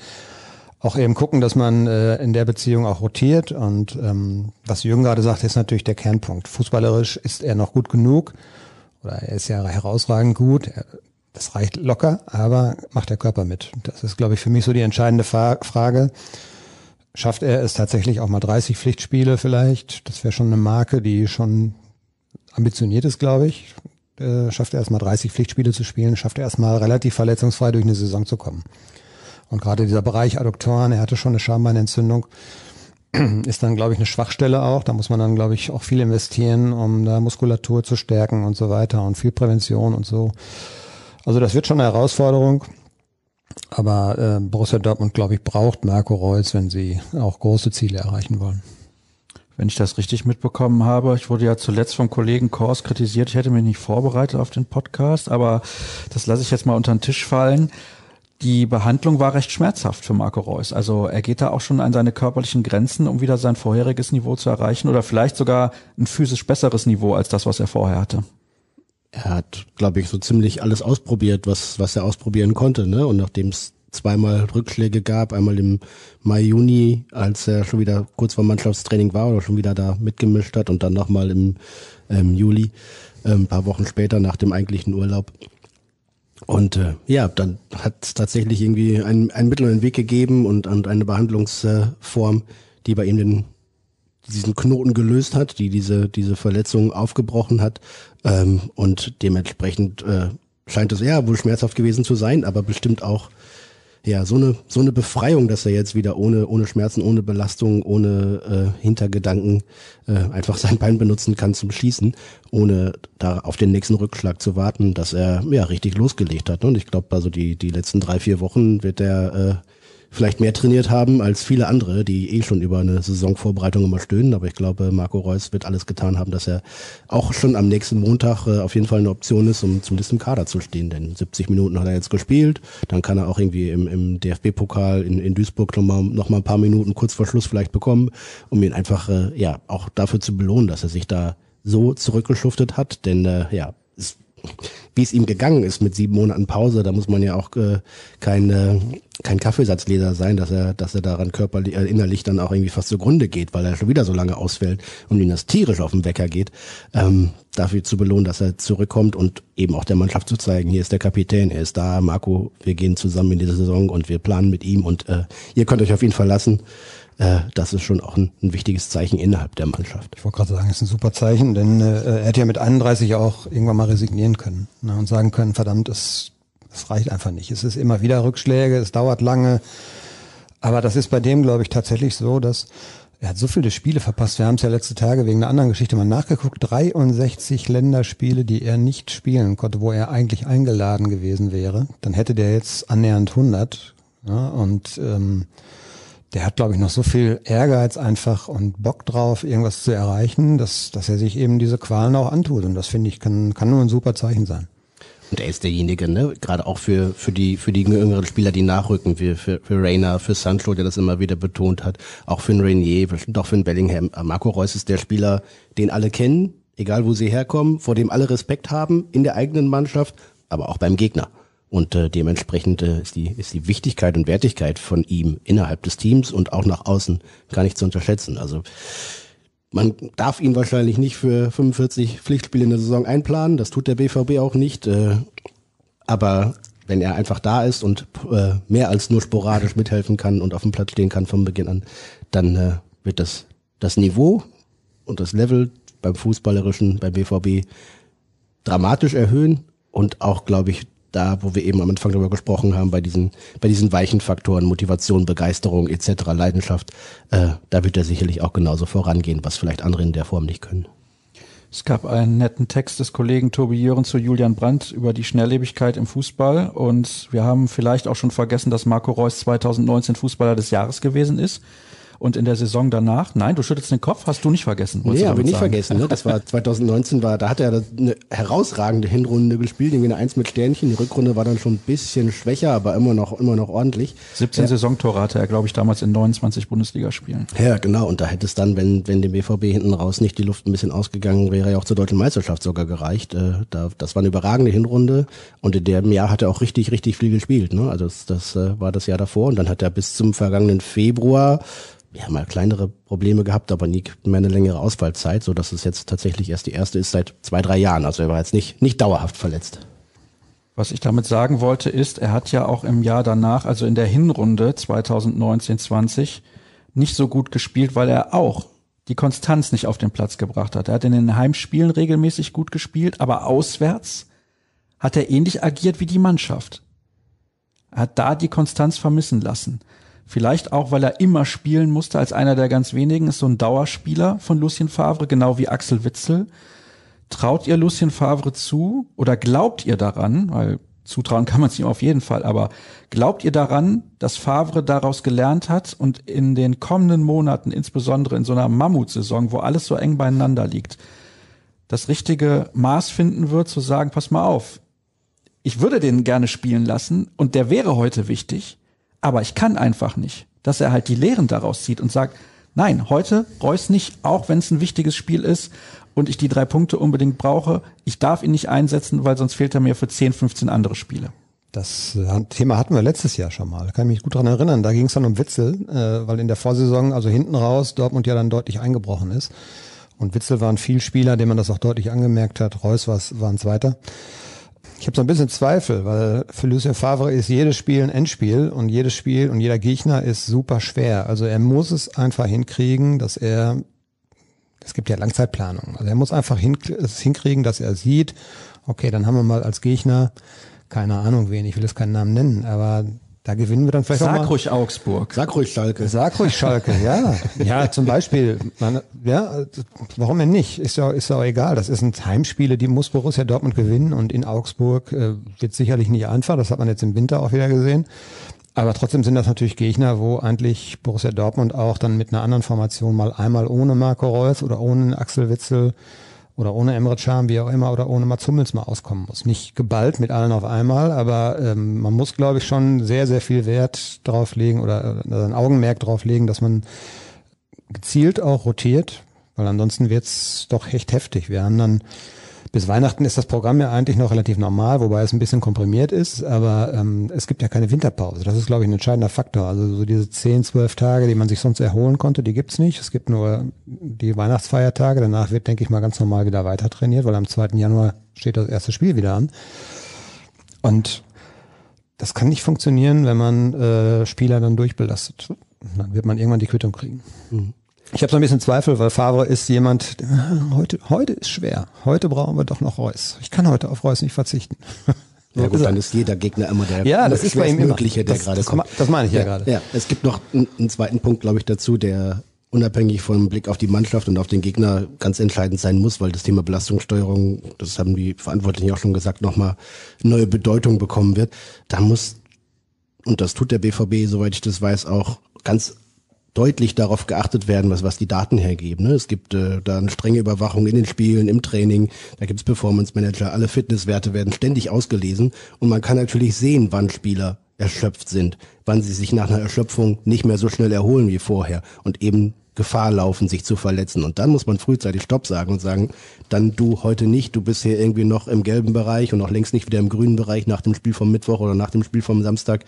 auch eben gucken, dass man äh, in der Beziehung auch rotiert. Und ähm, was Jürgen gerade sagt, ist natürlich der Kernpunkt. Fußballerisch ist er noch gut genug oder er ist ja herausragend gut. Er, das reicht locker, aber macht der Körper mit. Das ist, glaube ich, für mich so die entscheidende Fa Frage. Schafft er es tatsächlich auch mal 30 Pflichtspiele vielleicht? Das wäre schon eine Marke, die schon ambitioniert ist, glaube ich. Äh, schafft er erstmal 30 Pflichtspiele zu spielen, schafft er erstmal relativ verletzungsfrei durch eine Saison zu kommen. Und gerade dieser Bereich Adduktoren, er hatte schon eine Schambeinentzündung, ist dann, glaube ich, eine Schwachstelle auch. Da muss man dann, glaube ich, auch viel investieren, um da Muskulatur zu stärken und so weiter und viel Prävention und so. Also das wird schon eine Herausforderung. Aber äh, Borussia Dortmund, glaube ich, braucht Marco Reus, wenn sie auch große Ziele erreichen wollen wenn ich das richtig mitbekommen habe. Ich wurde ja zuletzt vom Kollegen Kors kritisiert, ich hätte mich nicht vorbereitet auf den Podcast, aber das lasse ich jetzt mal unter den Tisch fallen. Die Behandlung war recht schmerzhaft für Marco Reus. Also er geht da auch schon an seine körperlichen Grenzen, um wieder sein vorheriges Niveau zu erreichen oder vielleicht sogar ein physisch besseres Niveau als das, was er vorher hatte. Er hat, glaube ich, so ziemlich alles ausprobiert, was, was er ausprobieren konnte. Ne? Und nachdem es zweimal Rückschläge gab, einmal im Mai, Juni, als er schon wieder kurz vor Mannschaftstraining war oder schon wieder da mitgemischt hat und dann nochmal im ähm, Juli, äh, ein paar Wochen später nach dem eigentlichen Urlaub. Und äh, ja, dann hat es tatsächlich irgendwie ein, ein Mittel und einen Weg gegeben und, und eine Behandlungsform, die bei ihm den, diesen Knoten gelöst hat, die diese, diese Verletzung aufgebrochen hat. Ähm, und dementsprechend äh, scheint es ja wohl schmerzhaft gewesen zu sein, aber bestimmt auch ja, so eine, so eine Befreiung, dass er jetzt wieder ohne, ohne Schmerzen, ohne Belastung, ohne äh, Hintergedanken äh, einfach sein Bein benutzen kann zum Schießen, ohne da auf den nächsten Rückschlag zu warten, dass er ja richtig losgelegt hat. Und ich glaube, also die, die letzten drei, vier Wochen wird er äh, vielleicht mehr trainiert haben als viele andere, die eh schon über eine Saisonvorbereitung immer stöhnen. Aber ich glaube, Marco Reus wird alles getan haben, dass er auch schon am nächsten Montag äh, auf jeden Fall eine Option ist, um zumindest im Kader zu stehen. Denn 70 Minuten hat er jetzt gespielt. Dann kann er auch irgendwie im, im DFB-Pokal in, in Duisburg nochmal noch mal ein paar Minuten kurz vor Schluss vielleicht bekommen, um ihn einfach äh, ja auch dafür zu belohnen, dass er sich da so zurückgeschuftet hat. Denn äh, ja, wie es ihm gegangen ist mit sieben Monaten Pause, da muss man ja auch äh, kein, äh, kein Kaffeesatzleser sein, dass er, dass er daran körperlich, äh, innerlich dann auch irgendwie fast zugrunde geht, weil er schon wieder so lange ausfällt und ihm das tierisch auf den Wecker geht, ähm, dafür zu belohnen, dass er zurückkommt und eben auch der Mannschaft zu zeigen, hier ist der Kapitän, er ist da, Marco, wir gehen zusammen in diese Saison und wir planen mit ihm und äh, ihr könnt euch auf ihn verlassen äh, das ist schon auch ein, ein, wichtiges Zeichen innerhalb der Mannschaft. Ich wollte gerade sagen, es ist ein super Zeichen, denn äh, er hätte ja mit 31 auch irgendwann mal resignieren können ne, und sagen können, verdammt, es, es reicht einfach nicht. Es ist immer wieder Rückschläge, es dauert lange. Aber das ist bei dem, glaube ich, tatsächlich so, dass Er hat so viele Spiele verpasst. Wir haben es ja letzte Tage wegen einer anderen Geschichte mal nachgeguckt. 63 Länderspiele, die er nicht spielen konnte, wo er eigentlich eingeladen gewesen wäre. Dann hätte der jetzt annähernd 100. Ja, und ähm, der hat, glaube ich, noch so viel Ehrgeiz einfach und Bock drauf, irgendwas zu erreichen, dass, dass er sich eben diese Qualen auch antut. Und das finde ich, kann, kann nur ein super Zeichen sein. Und er ist derjenige, ne, gerade auch für, für die, für die jüngeren Spieler, die nachrücken, wie für, für Rainer, für Sancho, der das immer wieder betont hat, auch für einen Rainier, bestimmt auch für einen Bellingham. Marco Reus ist der Spieler, den alle kennen, egal wo sie herkommen, vor dem alle Respekt haben, in der eigenen Mannschaft, aber auch beim Gegner. Und äh, dementsprechend äh, ist, die, ist die Wichtigkeit und Wertigkeit von ihm innerhalb des Teams und auch nach außen gar nicht zu unterschätzen. Also man darf ihn wahrscheinlich nicht für 45 Pflichtspiele in der Saison einplanen. Das tut der BVB auch nicht. Äh, aber wenn er einfach da ist und äh, mehr als nur sporadisch mithelfen kann und auf dem Platz stehen kann vom Beginn an, dann äh, wird das, das Niveau und das Level beim Fußballerischen, beim BVB dramatisch erhöhen und auch, glaube ich, da, wo wir eben am Anfang darüber gesprochen haben, bei diesen, bei diesen weichen Faktoren, Motivation, Begeisterung etc., Leidenschaft, äh, da wird er sicherlich auch genauso vorangehen, was vielleicht andere in der Form nicht können. Es gab einen netten Text des Kollegen Tobi Jören zu Julian Brandt über die Schnelllebigkeit im Fußball und wir haben vielleicht auch schon vergessen, dass Marco Reus 2019 Fußballer des Jahres gewesen ist und in der Saison danach, nein, du schüttelst den Kopf, hast du nicht vergessen. Nee, habe ich nicht vergessen. Ne? Das war 2019, war, da hat er eine herausragende Hinrunde gespielt, irgendwie eine Eins mit Sternchen. Die Rückrunde war dann schon ein bisschen schwächer, aber immer noch, immer noch ordentlich. 17 ja. Saisontore hatte er, glaube ich, damals in 29 Bundesligaspielen. Ja, genau. Und da hätte es dann, wenn, wenn dem BVB hinten raus nicht die Luft ein bisschen ausgegangen wäre, ja auch zur deutschen Meisterschaft sogar gereicht. Äh, da, das war eine überragende Hinrunde und in dem Jahr hat er auch richtig, richtig viel gespielt. Ne? Also das, das äh, war das Jahr davor und dann hat er bis zum vergangenen Februar ja, mal kleinere Probleme gehabt, aber nie mehr eine längere Ausfallzeit, so dass es jetzt tatsächlich erst die erste ist seit zwei, drei Jahren. Also er war jetzt nicht, nicht dauerhaft verletzt. Was ich damit sagen wollte, ist, er hat ja auch im Jahr danach, also in der Hinrunde 2019-20, nicht so gut gespielt, weil er auch die Konstanz nicht auf den Platz gebracht hat. Er hat in den Heimspielen regelmäßig gut gespielt, aber auswärts hat er ähnlich agiert wie die Mannschaft. Er hat da die Konstanz vermissen lassen. Vielleicht auch, weil er immer spielen musste als einer der ganz wenigen, ist so ein Dauerspieler von Lucien Favre, genau wie Axel Witzel. Traut ihr Lucien Favre zu oder glaubt ihr daran, weil zutrauen kann man es ihm auf jeden Fall, aber glaubt ihr daran, dass Favre daraus gelernt hat und in den kommenden Monaten, insbesondere in so einer Mammutsaison, wo alles so eng beieinander liegt, das richtige Maß finden wird, zu sagen, pass mal auf, ich würde den gerne spielen lassen und der wäre heute wichtig, aber ich kann einfach nicht. Dass er halt die Lehren daraus zieht und sagt, nein, heute Reus nicht, auch wenn es ein wichtiges Spiel ist und ich die drei Punkte unbedingt brauche. Ich darf ihn nicht einsetzen, weil sonst fehlt er mir für 10, 15 andere Spiele. Das äh, Thema hatten wir letztes Jahr schon mal. Da kann ich mich gut dran erinnern. Da ging es dann um Witzel, äh, weil in der Vorsaison, also hinten raus, Dortmund ja dann deutlich eingebrochen ist. Und Witzel war ein Vielspieler, dem man das auch deutlich angemerkt hat. Reus war, war ein Zweiter. Ich habe so ein bisschen Zweifel, weil für Lucien Favre ist jedes Spiel ein Endspiel und jedes Spiel und jeder Gegner ist super schwer. Also er muss es einfach hinkriegen, dass er, es gibt ja Langzeitplanung, also er muss einfach hin, es hinkriegen, dass er sieht, okay, dann haben wir mal als Gegner, keine Ahnung wen, ich will jetzt keinen Namen nennen, aber da gewinnen wir dann vielleicht Sag auch mal. ruhig Augsburg. Sag ruhig Schalke. Sag ruhig Schalke, ja. Ja, zum Beispiel. Man, ja, warum denn nicht? Ist ja, ist ja auch egal. Das sind Heimspiele, die muss Borussia Dortmund gewinnen und in Augsburg äh, wird sicherlich nicht einfach. Das hat man jetzt im Winter auch wieder gesehen. Aber trotzdem sind das natürlich Gegner, wo eigentlich Borussia Dortmund auch dann mit einer anderen Formation mal einmal ohne Marco Reus oder ohne Axel Witzel oder ohne Emre Can, wie auch immer, oder ohne Mats Hummels mal auskommen muss. Nicht geballt mit allen auf einmal, aber ähm, man muss, glaube ich, schon sehr, sehr viel Wert drauf legen oder äh, ein Augenmerk drauf legen, dass man gezielt auch rotiert, weil ansonsten wird's doch echt heftig. Wir haben dann bis Weihnachten ist das Programm ja eigentlich noch relativ normal, wobei es ein bisschen komprimiert ist, aber ähm, es gibt ja keine Winterpause. Das ist, glaube ich, ein entscheidender Faktor. Also so diese 10, 12 Tage, die man sich sonst erholen konnte, die gibt's nicht. Es gibt nur die Weihnachtsfeiertage. Danach wird, denke ich mal, ganz normal wieder weiter trainiert, weil am 2. Januar steht das erste Spiel wieder an. Und das kann nicht funktionieren, wenn man äh, Spieler dann durchbelastet. Dann wird man irgendwann die Quittung kriegen. Mhm. Ich habe so ein bisschen Zweifel, weil Favre ist jemand, heute, heute ist schwer. Heute brauchen wir doch noch Reus. Ich kann heute auf Reus nicht verzichten. Ja gut, dann ist jeder Gegner immer der ja, das ist bei ihm Mögliche, der das, gerade das, kommt. Das meine ich ja, ja gerade. Ja, es gibt noch einen, einen zweiten Punkt, glaube ich, dazu, der unabhängig vom Blick auf die Mannschaft und auf den Gegner ganz entscheidend sein muss, weil das Thema Belastungssteuerung, das haben die Verantwortlichen auch schon gesagt, nochmal neue Bedeutung bekommen wird. Da muss, und das tut der BVB, soweit ich das weiß, auch ganz deutlich darauf geachtet werden, was, was die Daten hergeben. Ne? Es gibt äh, da eine strenge Überwachung in den Spielen, im Training, da gibt's Performance Manager, alle Fitnesswerte werden ständig ausgelesen und man kann natürlich sehen, wann Spieler erschöpft sind, wann sie sich nach einer Erschöpfung nicht mehr so schnell erholen wie vorher und eben Gefahr laufen, sich zu verletzen. Und dann muss man frühzeitig Stopp sagen und sagen, dann du heute nicht, du bist hier irgendwie noch im gelben Bereich und noch längst nicht wieder im grünen Bereich nach dem Spiel vom Mittwoch oder nach dem Spiel vom Samstag.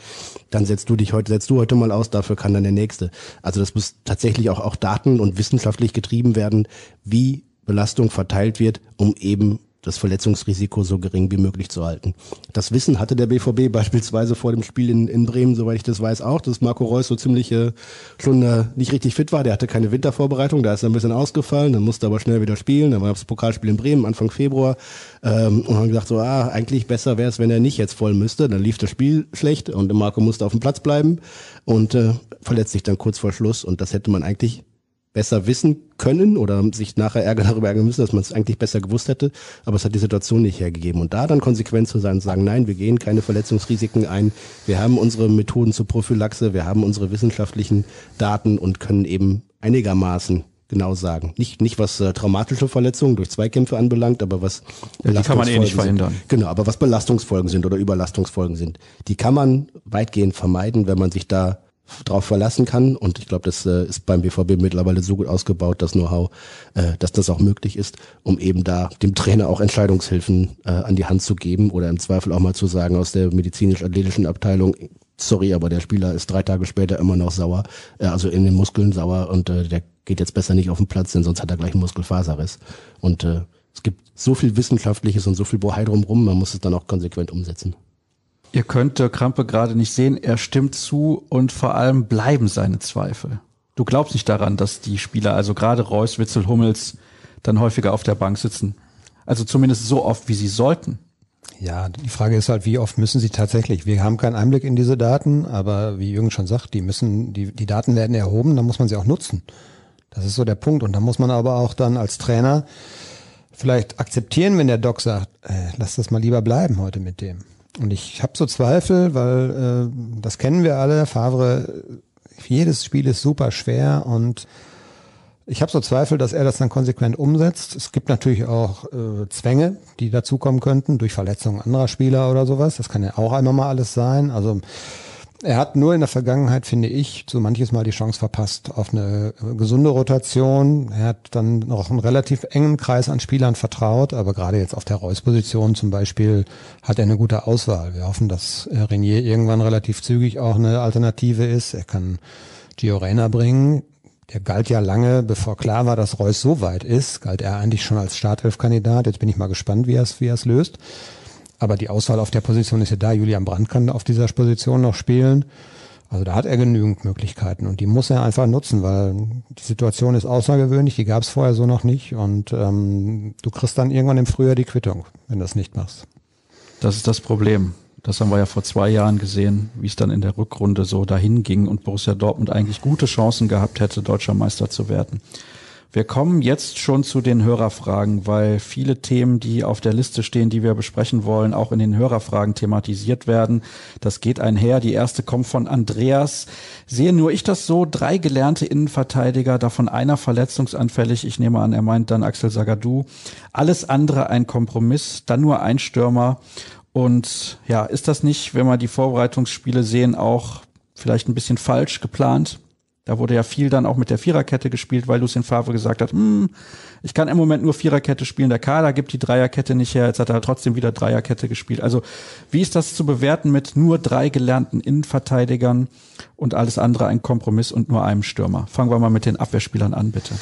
Dann setzt du dich heute, setzt du heute mal aus, dafür kann dann der nächste. Also das muss tatsächlich auch, auch Daten und wissenschaftlich getrieben werden, wie Belastung verteilt wird, um eben das Verletzungsrisiko so gering wie möglich zu halten. Das Wissen hatte der BVB beispielsweise vor dem Spiel in, in Bremen, soweit ich das weiß, auch, dass Marco Reus so ziemlich äh, schon äh, nicht richtig fit war. Der hatte keine Wintervorbereitung, da ist er ein bisschen ausgefallen, dann musste aber schnell wieder spielen. Dann war das Pokalspiel in Bremen Anfang Februar ähm, und haben gesagt, so, ah, eigentlich besser wäre es, wenn er nicht jetzt voll müsste. Dann lief das Spiel schlecht und Marco musste auf dem Platz bleiben und äh, verletzt sich dann kurz vor Schluss und das hätte man eigentlich besser wissen können oder sich nachher Ärger darüber ärgern müssen, dass man es eigentlich besser gewusst hätte, aber es hat die Situation nicht hergegeben. Und da dann konsequent zu sein und sagen, nein, wir gehen keine Verletzungsrisiken ein, wir haben unsere Methoden zur Prophylaxe, wir haben unsere wissenschaftlichen Daten und können eben einigermaßen genau sagen. Nicht, nicht was äh, traumatische Verletzungen durch Zweikämpfe anbelangt, aber was ja, die kann man eh nicht verhindern. Sind. Genau, aber was Belastungsfolgen sind oder Überlastungsfolgen sind, die kann man weitgehend vermeiden, wenn man sich da drauf verlassen kann. Und ich glaube, das äh, ist beim BVB mittlerweile so gut ausgebaut, das Know-how, äh, dass das auch möglich ist, um eben da dem Trainer auch Entscheidungshilfen äh, an die Hand zu geben oder im Zweifel auch mal zu sagen aus der medizinisch-athletischen Abteilung, sorry, aber der Spieler ist drei Tage später immer noch sauer, äh, also in den Muskeln sauer und äh, der geht jetzt besser nicht auf den Platz, denn sonst hat er gleich einen Muskelfaserriss. Und äh, es gibt so viel Wissenschaftliches und so viel Bohai drumrum, man muss es dann auch konsequent umsetzen. Ihr könnt Dirk Krampe gerade nicht sehen, er stimmt zu und vor allem bleiben seine Zweifel. Du glaubst nicht daran, dass die Spieler, also gerade Reus, Witzel, Hummels, dann häufiger auf der Bank sitzen. Also zumindest so oft, wie sie sollten. Ja, die Frage ist halt, wie oft müssen sie tatsächlich? Wir haben keinen Einblick in diese Daten, aber wie Jürgen schon sagt, die müssen, die, die Daten werden erhoben, dann muss man sie auch nutzen. Das ist so der Punkt. Und da muss man aber auch dann als Trainer vielleicht akzeptieren, wenn der Doc sagt, äh, lass das mal lieber bleiben heute mit dem. Und ich habe so Zweifel, weil äh, das kennen wir alle. Favre, jedes Spiel ist super schwer und ich habe so Zweifel, dass er das dann konsequent umsetzt. Es gibt natürlich auch äh, Zwänge, die dazukommen könnten durch Verletzungen anderer Spieler oder sowas. Das kann ja auch einmal mal alles sein. Also er hat nur in der Vergangenheit, finde ich, so manches Mal die Chance verpasst auf eine äh, gesunde Rotation. Er hat dann noch einen relativ engen Kreis an Spielern vertraut, aber gerade jetzt auf der Reus-Position zum Beispiel hat er eine gute Auswahl. Wir hoffen, dass äh, Renier irgendwann relativ zügig auch eine Alternative ist. Er kann Gio Reyna bringen. Der galt ja lange, bevor klar war, dass Reus so weit ist, galt er eigentlich schon als Startelf-Kandidat. Jetzt bin ich mal gespannt, wie er es, wie er es löst. Aber die Auswahl auf der Position ist ja da. Julian Brandt kann auf dieser Position noch spielen. Also da hat er genügend Möglichkeiten und die muss er einfach nutzen, weil die Situation ist außergewöhnlich, die gab es vorher so noch nicht und ähm, du kriegst dann irgendwann im Frühjahr die Quittung, wenn du das nicht machst. Das ist das Problem. Das haben wir ja vor zwei Jahren gesehen, wie es dann in der Rückrunde so dahin ging und Borussia Dortmund eigentlich gute Chancen gehabt hätte, deutscher Meister zu werden. Wir kommen jetzt schon zu den Hörerfragen, weil viele Themen, die auf der Liste stehen, die wir besprechen wollen, auch in den Hörerfragen thematisiert werden. Das geht einher. Die erste kommt von Andreas. Sehe nur ich das so, drei gelernte Innenverteidiger, davon einer verletzungsanfällig. Ich nehme an, er meint dann Axel Sagadou. Alles andere ein Kompromiss, dann nur ein Stürmer. Und ja, ist das nicht, wenn wir die Vorbereitungsspiele sehen, auch vielleicht ein bisschen falsch geplant? Da wurde ja viel dann auch mit der Viererkette gespielt, weil Lucien Favre gesagt hat, hm, ich kann im Moment nur Viererkette spielen, der Kader gibt die Dreierkette nicht her, jetzt hat er trotzdem wieder Dreierkette gespielt. Also wie ist das zu bewerten mit nur drei gelernten Innenverteidigern und alles andere ein Kompromiss und nur einem Stürmer? Fangen wir mal mit den Abwehrspielern an, bitte.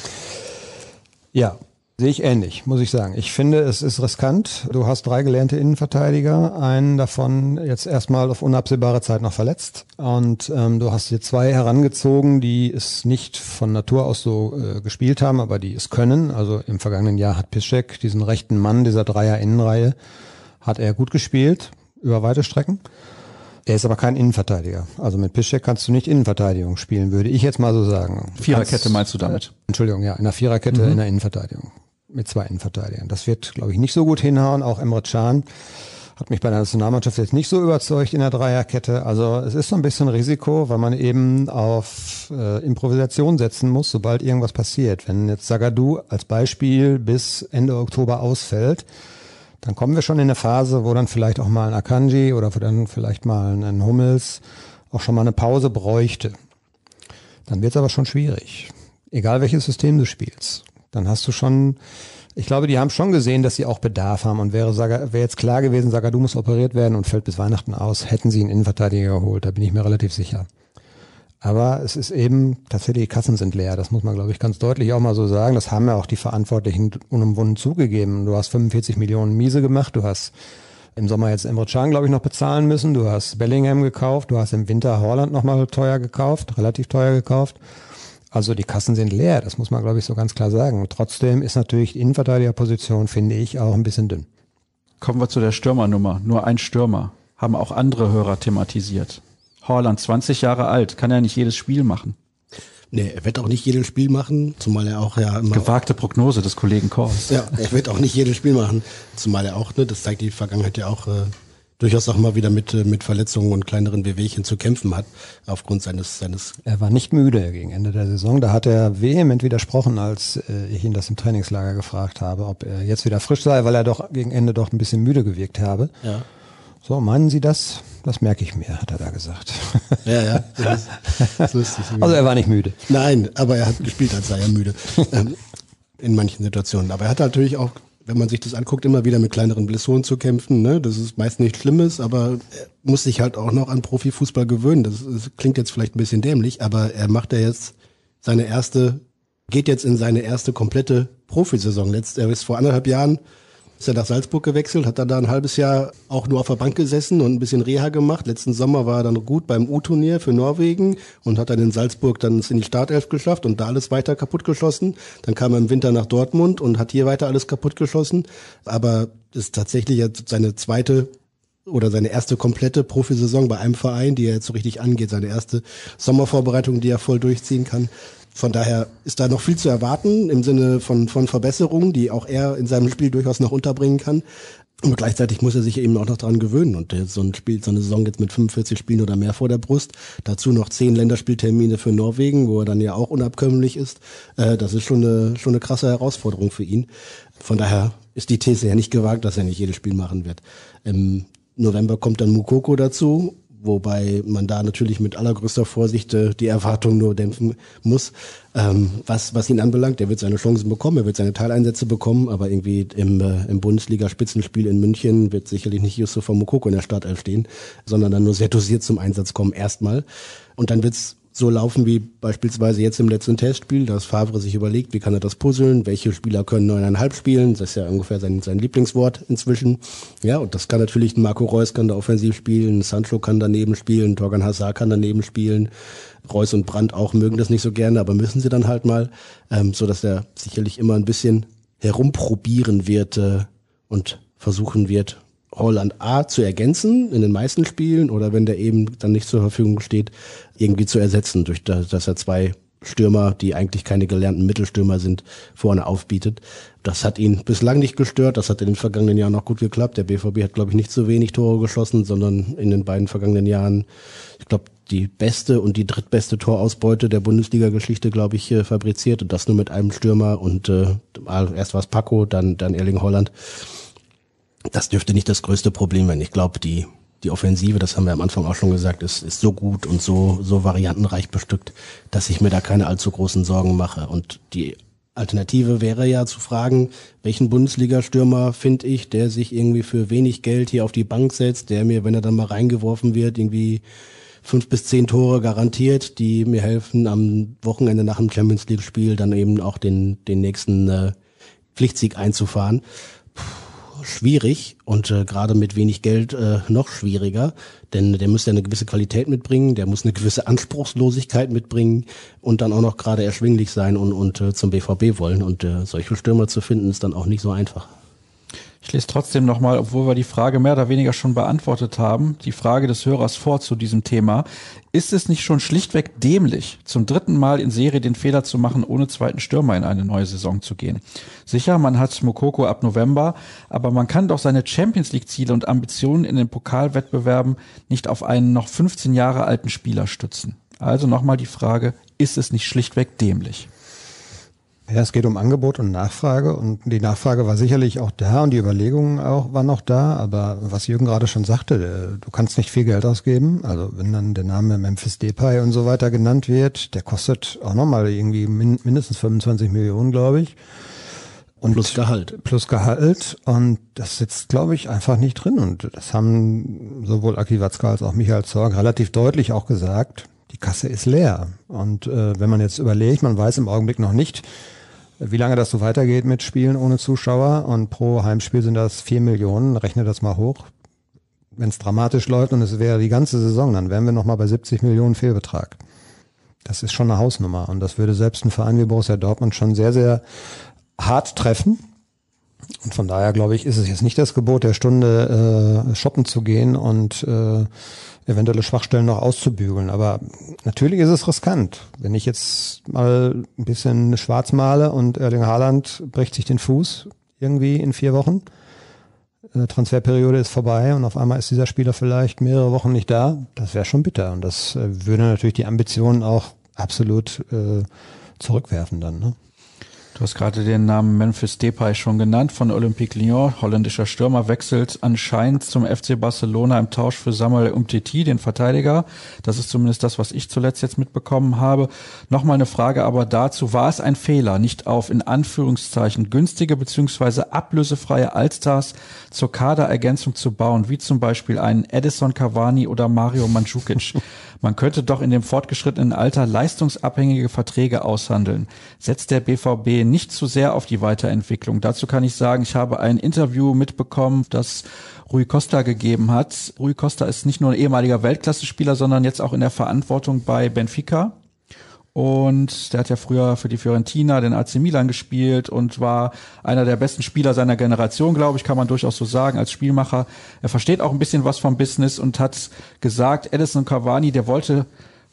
Ja, Sehe ich ähnlich, muss ich sagen. Ich finde, es ist riskant. Du hast drei gelernte Innenverteidiger, einen davon jetzt erstmal auf unabsehbare Zeit noch verletzt. Und ähm, du hast hier zwei herangezogen, die es nicht von Natur aus so äh, gespielt haben, aber die es können. Also im vergangenen Jahr hat Piszczek diesen rechten Mann dieser Dreier-Innenreihe, hat er gut gespielt, über weite Strecken. Er ist aber kein Innenverteidiger. Also mit Piszczek kannst du nicht Innenverteidigung spielen, würde ich jetzt mal so sagen. Viererkette meinst du damit? Entschuldigung, ja, in der Viererkette in der Innenverteidigung. Mit zwei Innenverteidigern. Das wird, glaube ich, nicht so gut hinhauen. Auch Emre Can hat mich bei der Nationalmannschaft jetzt nicht so überzeugt in der Dreierkette. Also es ist so ein bisschen Risiko, weil man eben auf äh, Improvisation setzen muss, sobald irgendwas passiert. Wenn jetzt Sagadu als Beispiel bis Ende Oktober ausfällt, dann kommen wir schon in eine Phase, wo dann vielleicht auch mal ein Akanji oder wo dann vielleicht mal ein Hummels auch schon mal eine Pause bräuchte. Dann wird es aber schon schwierig. Egal welches System du spielst. Dann hast du schon ich glaube, die haben schon gesehen, dass sie auch Bedarf haben und wäre, wäre jetzt klar gewesen, Sagadu muss operiert werden und fällt bis Weihnachten aus, hätten sie einen Innenverteidiger geholt, da bin ich mir relativ sicher. Aber es ist eben, tatsächlich, die Kassen sind leer, das muss man, glaube ich, ganz deutlich auch mal so sagen. Das haben ja auch die Verantwortlichen unumwunden zugegeben. Du hast 45 Millionen Miese gemacht, du hast im Sommer jetzt Emre Can, glaube ich, noch bezahlen müssen, du hast Bellingham gekauft, du hast im Winter Holland nochmal teuer gekauft, relativ teuer gekauft. Also die Kassen sind leer, das muss man, glaube ich, so ganz klar sagen. Und trotzdem ist natürlich die Innenverteidigerposition, finde ich, auch ein bisschen dünn. Kommen wir zu der Stürmernummer. Nur ein Stürmer. Haben auch andere Hörer thematisiert. Holland, 20 Jahre alt, kann ja nicht jedes Spiel machen. Nee, er wird auch nicht jedes Spiel machen, zumal er auch ja immer. Gewagte Prognose des Kollegen Kors. Ja, er wird auch nicht jedes Spiel machen, zumal er auch, ne, das zeigt die Vergangenheit ja auch, äh, durchaus auch mal wieder mit, äh, mit Verletzungen und kleineren Wehwehchen zu kämpfen hat, aufgrund seines, seines. Er war nicht müde gegen Ende der Saison. Da hat er vehement widersprochen, als äh, ich ihn das im Trainingslager gefragt habe, ob er jetzt wieder frisch sei, weil er doch gegen Ende doch ein bisschen müde gewirkt habe. Ja. So, meinen Sie das? Das merke ich mir, hat er da gesagt. Ja, ja. Das ist, das ist lustig. Also er war nicht müde. Nein, aber er hat gespielt, als sei er müde. Ähm, in manchen Situationen. Aber er hat natürlich auch wenn man sich das anguckt, immer wieder mit kleineren Blessuren zu kämpfen. Ne? Das ist meist nichts Schlimmes, aber er muss sich halt auch noch an Profifußball gewöhnen. Das, das klingt jetzt vielleicht ein bisschen dämlich, aber er macht ja jetzt seine erste, geht jetzt in seine erste komplette Profisaison. Letzt, er ist vor anderthalb Jahren ist er nach Salzburg gewechselt, hat dann da ein halbes Jahr auch nur auf der Bank gesessen und ein bisschen Reha gemacht. Letzten Sommer war er dann gut beim U-Turnier für Norwegen und hat dann in Salzburg dann in die Startelf geschafft und da alles weiter kaputt geschossen. Dann kam er im Winter nach Dortmund und hat hier weiter alles kaputt geschossen. Aber ist tatsächlich jetzt seine zweite oder seine erste komplette Profisaison bei einem Verein, die er jetzt so richtig angeht, seine erste Sommervorbereitung, die er voll durchziehen kann. Von daher ist da noch viel zu erwarten im Sinne von, von Verbesserungen, die auch er in seinem Spiel durchaus noch unterbringen kann. Und gleichzeitig muss er sich eben auch noch daran gewöhnen. Und so ein Spiel, so eine Saison jetzt mit 45 Spielen oder mehr vor der Brust, dazu noch zehn Länderspieltermine für Norwegen, wo er dann ja auch unabkömmlich ist. Äh, das ist schon eine, schon eine krasse Herausforderung für ihn. Von daher ist die These ja nicht gewagt, dass er nicht jedes Spiel machen wird. Im November kommt dann Mukoko dazu wobei man da natürlich mit allergrößter Vorsicht äh, die Erwartungen nur dämpfen muss. Ähm, was, was ihn anbelangt, er wird seine Chancen bekommen, er wird seine Teileinsätze bekommen, aber irgendwie im, äh, im Bundesliga-Spitzenspiel in München wird sicherlich nicht Yusufa Mokoko in der Startelf stehen, sondern dann nur sehr dosiert zum Einsatz kommen erstmal. Und dann wird's so laufen wie beispielsweise jetzt im letzten Testspiel, dass Favre sich überlegt, wie kann er das puzzeln, welche Spieler können neuneinhalb spielen, das ist ja ungefähr sein, sein Lieblingswort inzwischen. Ja, und das kann natürlich Marco Reus kann da offensiv spielen, Sancho kann daneben spielen, Torgan Hazard kann daneben spielen, Reus und Brandt auch mögen das nicht so gerne, aber müssen sie dann halt mal, ähm, so dass er sicherlich immer ein bisschen herumprobieren wird äh, und versuchen wird, Holland A zu ergänzen in den meisten Spielen oder wenn der eben dann nicht zur Verfügung steht, irgendwie zu ersetzen, durch das, dass er zwei Stürmer, die eigentlich keine gelernten Mittelstürmer sind, vorne aufbietet. Das hat ihn bislang nicht gestört. Das hat in den vergangenen Jahren auch gut geklappt. Der BVB hat, glaube ich, nicht so wenig Tore geschossen, sondern in den beiden vergangenen Jahren, ich glaube, die beste und die drittbeste Torausbeute der Bundesliga-Geschichte, glaube ich, fabriziert. Und das nur mit einem Stürmer und äh, erst war es Paco, dann, dann Erling Holland das dürfte nicht das größte Problem werden. Ich glaube, die, die Offensive, das haben wir am Anfang auch schon gesagt, ist, ist so gut und so, so variantenreich bestückt, dass ich mir da keine allzu großen Sorgen mache. Und die Alternative wäre ja zu fragen, welchen Bundesliga-Stürmer finde ich, der sich irgendwie für wenig Geld hier auf die Bank setzt, der mir, wenn er dann mal reingeworfen wird, irgendwie fünf bis zehn Tore garantiert, die mir helfen, am Wochenende nach dem Champions League-Spiel dann eben auch den, den nächsten äh, Pflichtsieg einzufahren. Schwierig und äh, gerade mit wenig Geld äh, noch schwieriger, denn der muss ja eine gewisse Qualität mitbringen, der muss eine gewisse Anspruchslosigkeit mitbringen und dann auch noch gerade erschwinglich sein und, und äh, zum BVB wollen und äh, solche Stürmer zu finden ist dann auch nicht so einfach. Ich lese trotzdem nochmal, obwohl wir die Frage mehr oder weniger schon beantwortet haben, die Frage des Hörers vor zu diesem Thema. Ist es nicht schon schlichtweg dämlich, zum dritten Mal in Serie den Fehler zu machen, ohne zweiten Stürmer in eine neue Saison zu gehen? Sicher, man hat Mokoko ab November, aber man kann doch seine Champions League Ziele und Ambitionen in den Pokalwettbewerben nicht auf einen noch 15 Jahre alten Spieler stützen. Also nochmal die Frage, ist es nicht schlichtweg dämlich? Ja, es geht um Angebot und Nachfrage und die Nachfrage war sicherlich auch da und die Überlegungen auch waren auch da, aber was Jürgen gerade schon sagte, äh, du kannst nicht viel Geld ausgeben, also wenn dann der Name Memphis Depay und so weiter genannt wird, der kostet auch nochmal irgendwie min mindestens 25 Millionen, glaube ich. Und plus Gehalt. Plus Gehalt. Und das sitzt, glaube ich, einfach nicht drin. Und das haben sowohl Aki Watzka als auch Michael Zorg relativ deutlich auch gesagt, die Kasse ist leer. Und äh, wenn man jetzt überlegt, man weiß im Augenblick noch nicht, wie lange das so weitergeht mit Spielen ohne Zuschauer und pro Heimspiel sind das vier Millionen, rechne das mal hoch. Wenn es dramatisch läuft und es wäre die ganze Saison, dann wären wir nochmal bei 70 Millionen Fehlbetrag. Das ist schon eine Hausnummer und das würde selbst ein Verein wie Borussia Dortmund schon sehr, sehr hart treffen. Und von daher glaube ich, ist es jetzt nicht das Gebot der Stunde, äh, shoppen zu gehen und äh, eventuelle Schwachstellen noch auszubügeln. Aber natürlich ist es riskant. Wenn ich jetzt mal ein bisschen schwarz male und Erling Haaland bricht sich den Fuß irgendwie in vier Wochen, äh, Transferperiode ist vorbei und auf einmal ist dieser Spieler vielleicht mehrere Wochen nicht da, das wäre schon bitter. Und das äh, würde natürlich die Ambitionen auch absolut äh, zurückwerfen dann. Ne? Du hast gerade den Namen Memphis Depay schon genannt von Olympique Lyon. Holländischer Stürmer wechselt anscheinend zum FC Barcelona im Tausch für Samuel Umtiti, den Verteidiger. Das ist zumindest das, was ich zuletzt jetzt mitbekommen habe. Nochmal eine Frage aber dazu. War es ein Fehler, nicht auf in Anführungszeichen günstige beziehungsweise ablösefreie Allstars zur Kaderergänzung zu bauen, wie zum Beispiel einen Edison Cavani oder Mario Mandzukic? Man könnte doch in dem fortgeschrittenen Alter leistungsabhängige Verträge aushandeln. Setzt der BVB nicht zu sehr auf die Weiterentwicklung? Dazu kann ich sagen, ich habe ein Interview mitbekommen, das Rui Costa gegeben hat. Rui Costa ist nicht nur ein ehemaliger Weltklasse-Spieler, sondern jetzt auch in der Verantwortung bei Benfica. Und der hat ja früher für die Fiorentina, den AC Milan gespielt und war einer der besten Spieler seiner Generation, glaube ich, kann man durchaus so sagen, als Spielmacher. Er versteht auch ein bisschen was vom Business und hat gesagt, Edison Cavani, der wollte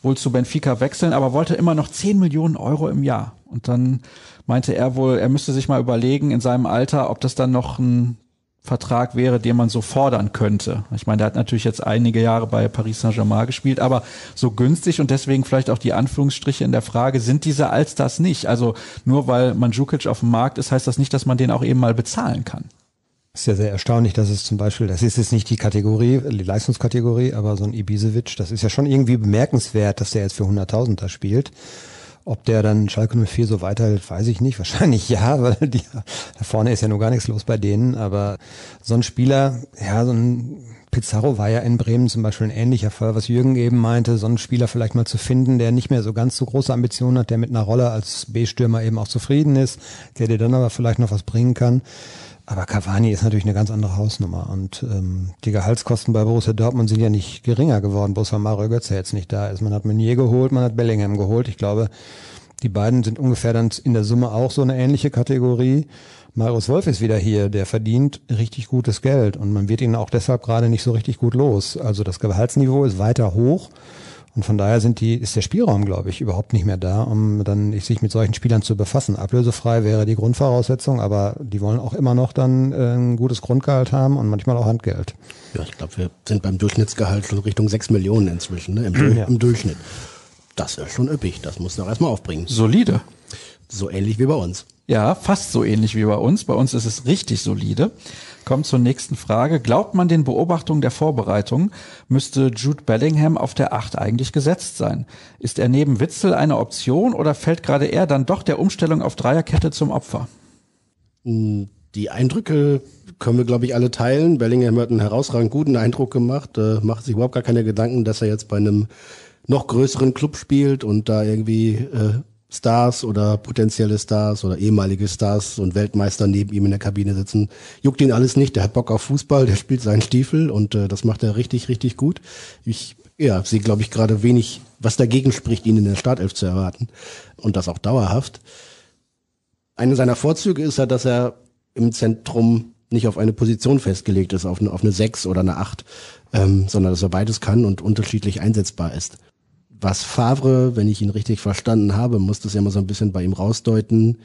wohl zu Benfica wechseln, aber wollte immer noch 10 Millionen Euro im Jahr. Und dann meinte er wohl, er müsste sich mal überlegen in seinem Alter, ob das dann noch ein Vertrag wäre, den man so fordern könnte. Ich meine, der hat natürlich jetzt einige Jahre bei Paris Saint-Germain gespielt, aber so günstig und deswegen vielleicht auch die Anführungsstriche in der Frage, sind diese Allstars nicht? Also nur weil Mandzukic auf dem Markt ist, heißt das nicht, dass man den auch eben mal bezahlen kann. ist ja sehr erstaunlich, dass es zum Beispiel, das ist jetzt nicht die Kategorie, die Leistungskategorie, aber so ein Ibisevic, das ist ja schon irgendwie bemerkenswert, dass der jetzt für 100.000 da spielt. Ob der dann Schalke 04 so weiterhält, weiß ich nicht. Wahrscheinlich ja, weil die, da vorne ist ja nur gar nichts los bei denen. Aber so ein Spieler, ja, so ein Pizarro war ja in Bremen zum Beispiel ein ähnlicher Fall, was Jürgen eben meinte, so einen Spieler vielleicht mal zu finden, der nicht mehr so ganz so große Ambitionen hat, der mit einer Rolle als B-Stürmer eben auch zufrieden ist, der dir dann aber vielleicht noch was bringen kann. Aber Cavani ist natürlich eine ganz andere Hausnummer und ähm, die Gehaltskosten bei Borussia Dortmund sind ja nicht geringer geworden, bloß weil Mario Götze jetzt nicht da ist. Man hat Meunier geholt, man hat Bellingham geholt. Ich glaube, die beiden sind ungefähr dann in der Summe auch so eine ähnliche Kategorie. Marius Wolf ist wieder hier, der verdient richtig gutes Geld und man wird ihn auch deshalb gerade nicht so richtig gut los. Also das Gehaltsniveau ist weiter hoch und von daher sind die, ist der Spielraum, glaube ich, überhaupt nicht mehr da, um dann sich mit solchen Spielern zu befassen. Ablösefrei wäre die Grundvoraussetzung, aber die wollen auch immer noch dann äh, ein gutes Grundgehalt haben und manchmal auch Handgeld. Ja, ich glaube, wir sind beim Durchschnittsgehalt schon Richtung 6 Millionen inzwischen, ne? Im, ja. im Durchschnitt. Das ist schon üppig, das muss du auch erstmal aufbringen. Solide. So ähnlich wie bei uns. Ja, fast so ähnlich wie bei uns. Bei uns ist es richtig solide. Kommt zur nächsten Frage. Glaubt man den Beobachtungen der Vorbereitung, müsste Jude Bellingham auf der Acht eigentlich gesetzt sein? Ist er neben Witzel eine Option oder fällt gerade er dann doch der Umstellung auf Dreierkette zum Opfer? Hm, die Eindrücke können wir, glaube ich, alle teilen. Bellingham hat einen herausragend guten Eindruck gemacht, äh, macht sich überhaupt gar keine Gedanken, dass er jetzt bei einem noch größeren Club spielt und da irgendwie äh, Stars oder potenzielle Stars oder ehemalige Stars und Weltmeister neben ihm in der Kabine sitzen. Juckt ihn alles nicht. Der hat Bock auf Fußball, der spielt seinen Stiefel und äh, das macht er richtig, richtig gut. Ich ja, sehe, glaube ich, gerade wenig, was dagegen spricht, ihn in der Startelf zu erwarten. Und das auch dauerhaft. Eine seiner Vorzüge ist ja, dass er im Zentrum nicht auf eine Position festgelegt ist, auf eine, auf eine 6 oder eine 8, ähm, sondern dass er beides kann und unterschiedlich einsetzbar ist. Was Favre, wenn ich ihn richtig verstanden habe, muss das ja mal so ein bisschen bei ihm rausdeuten.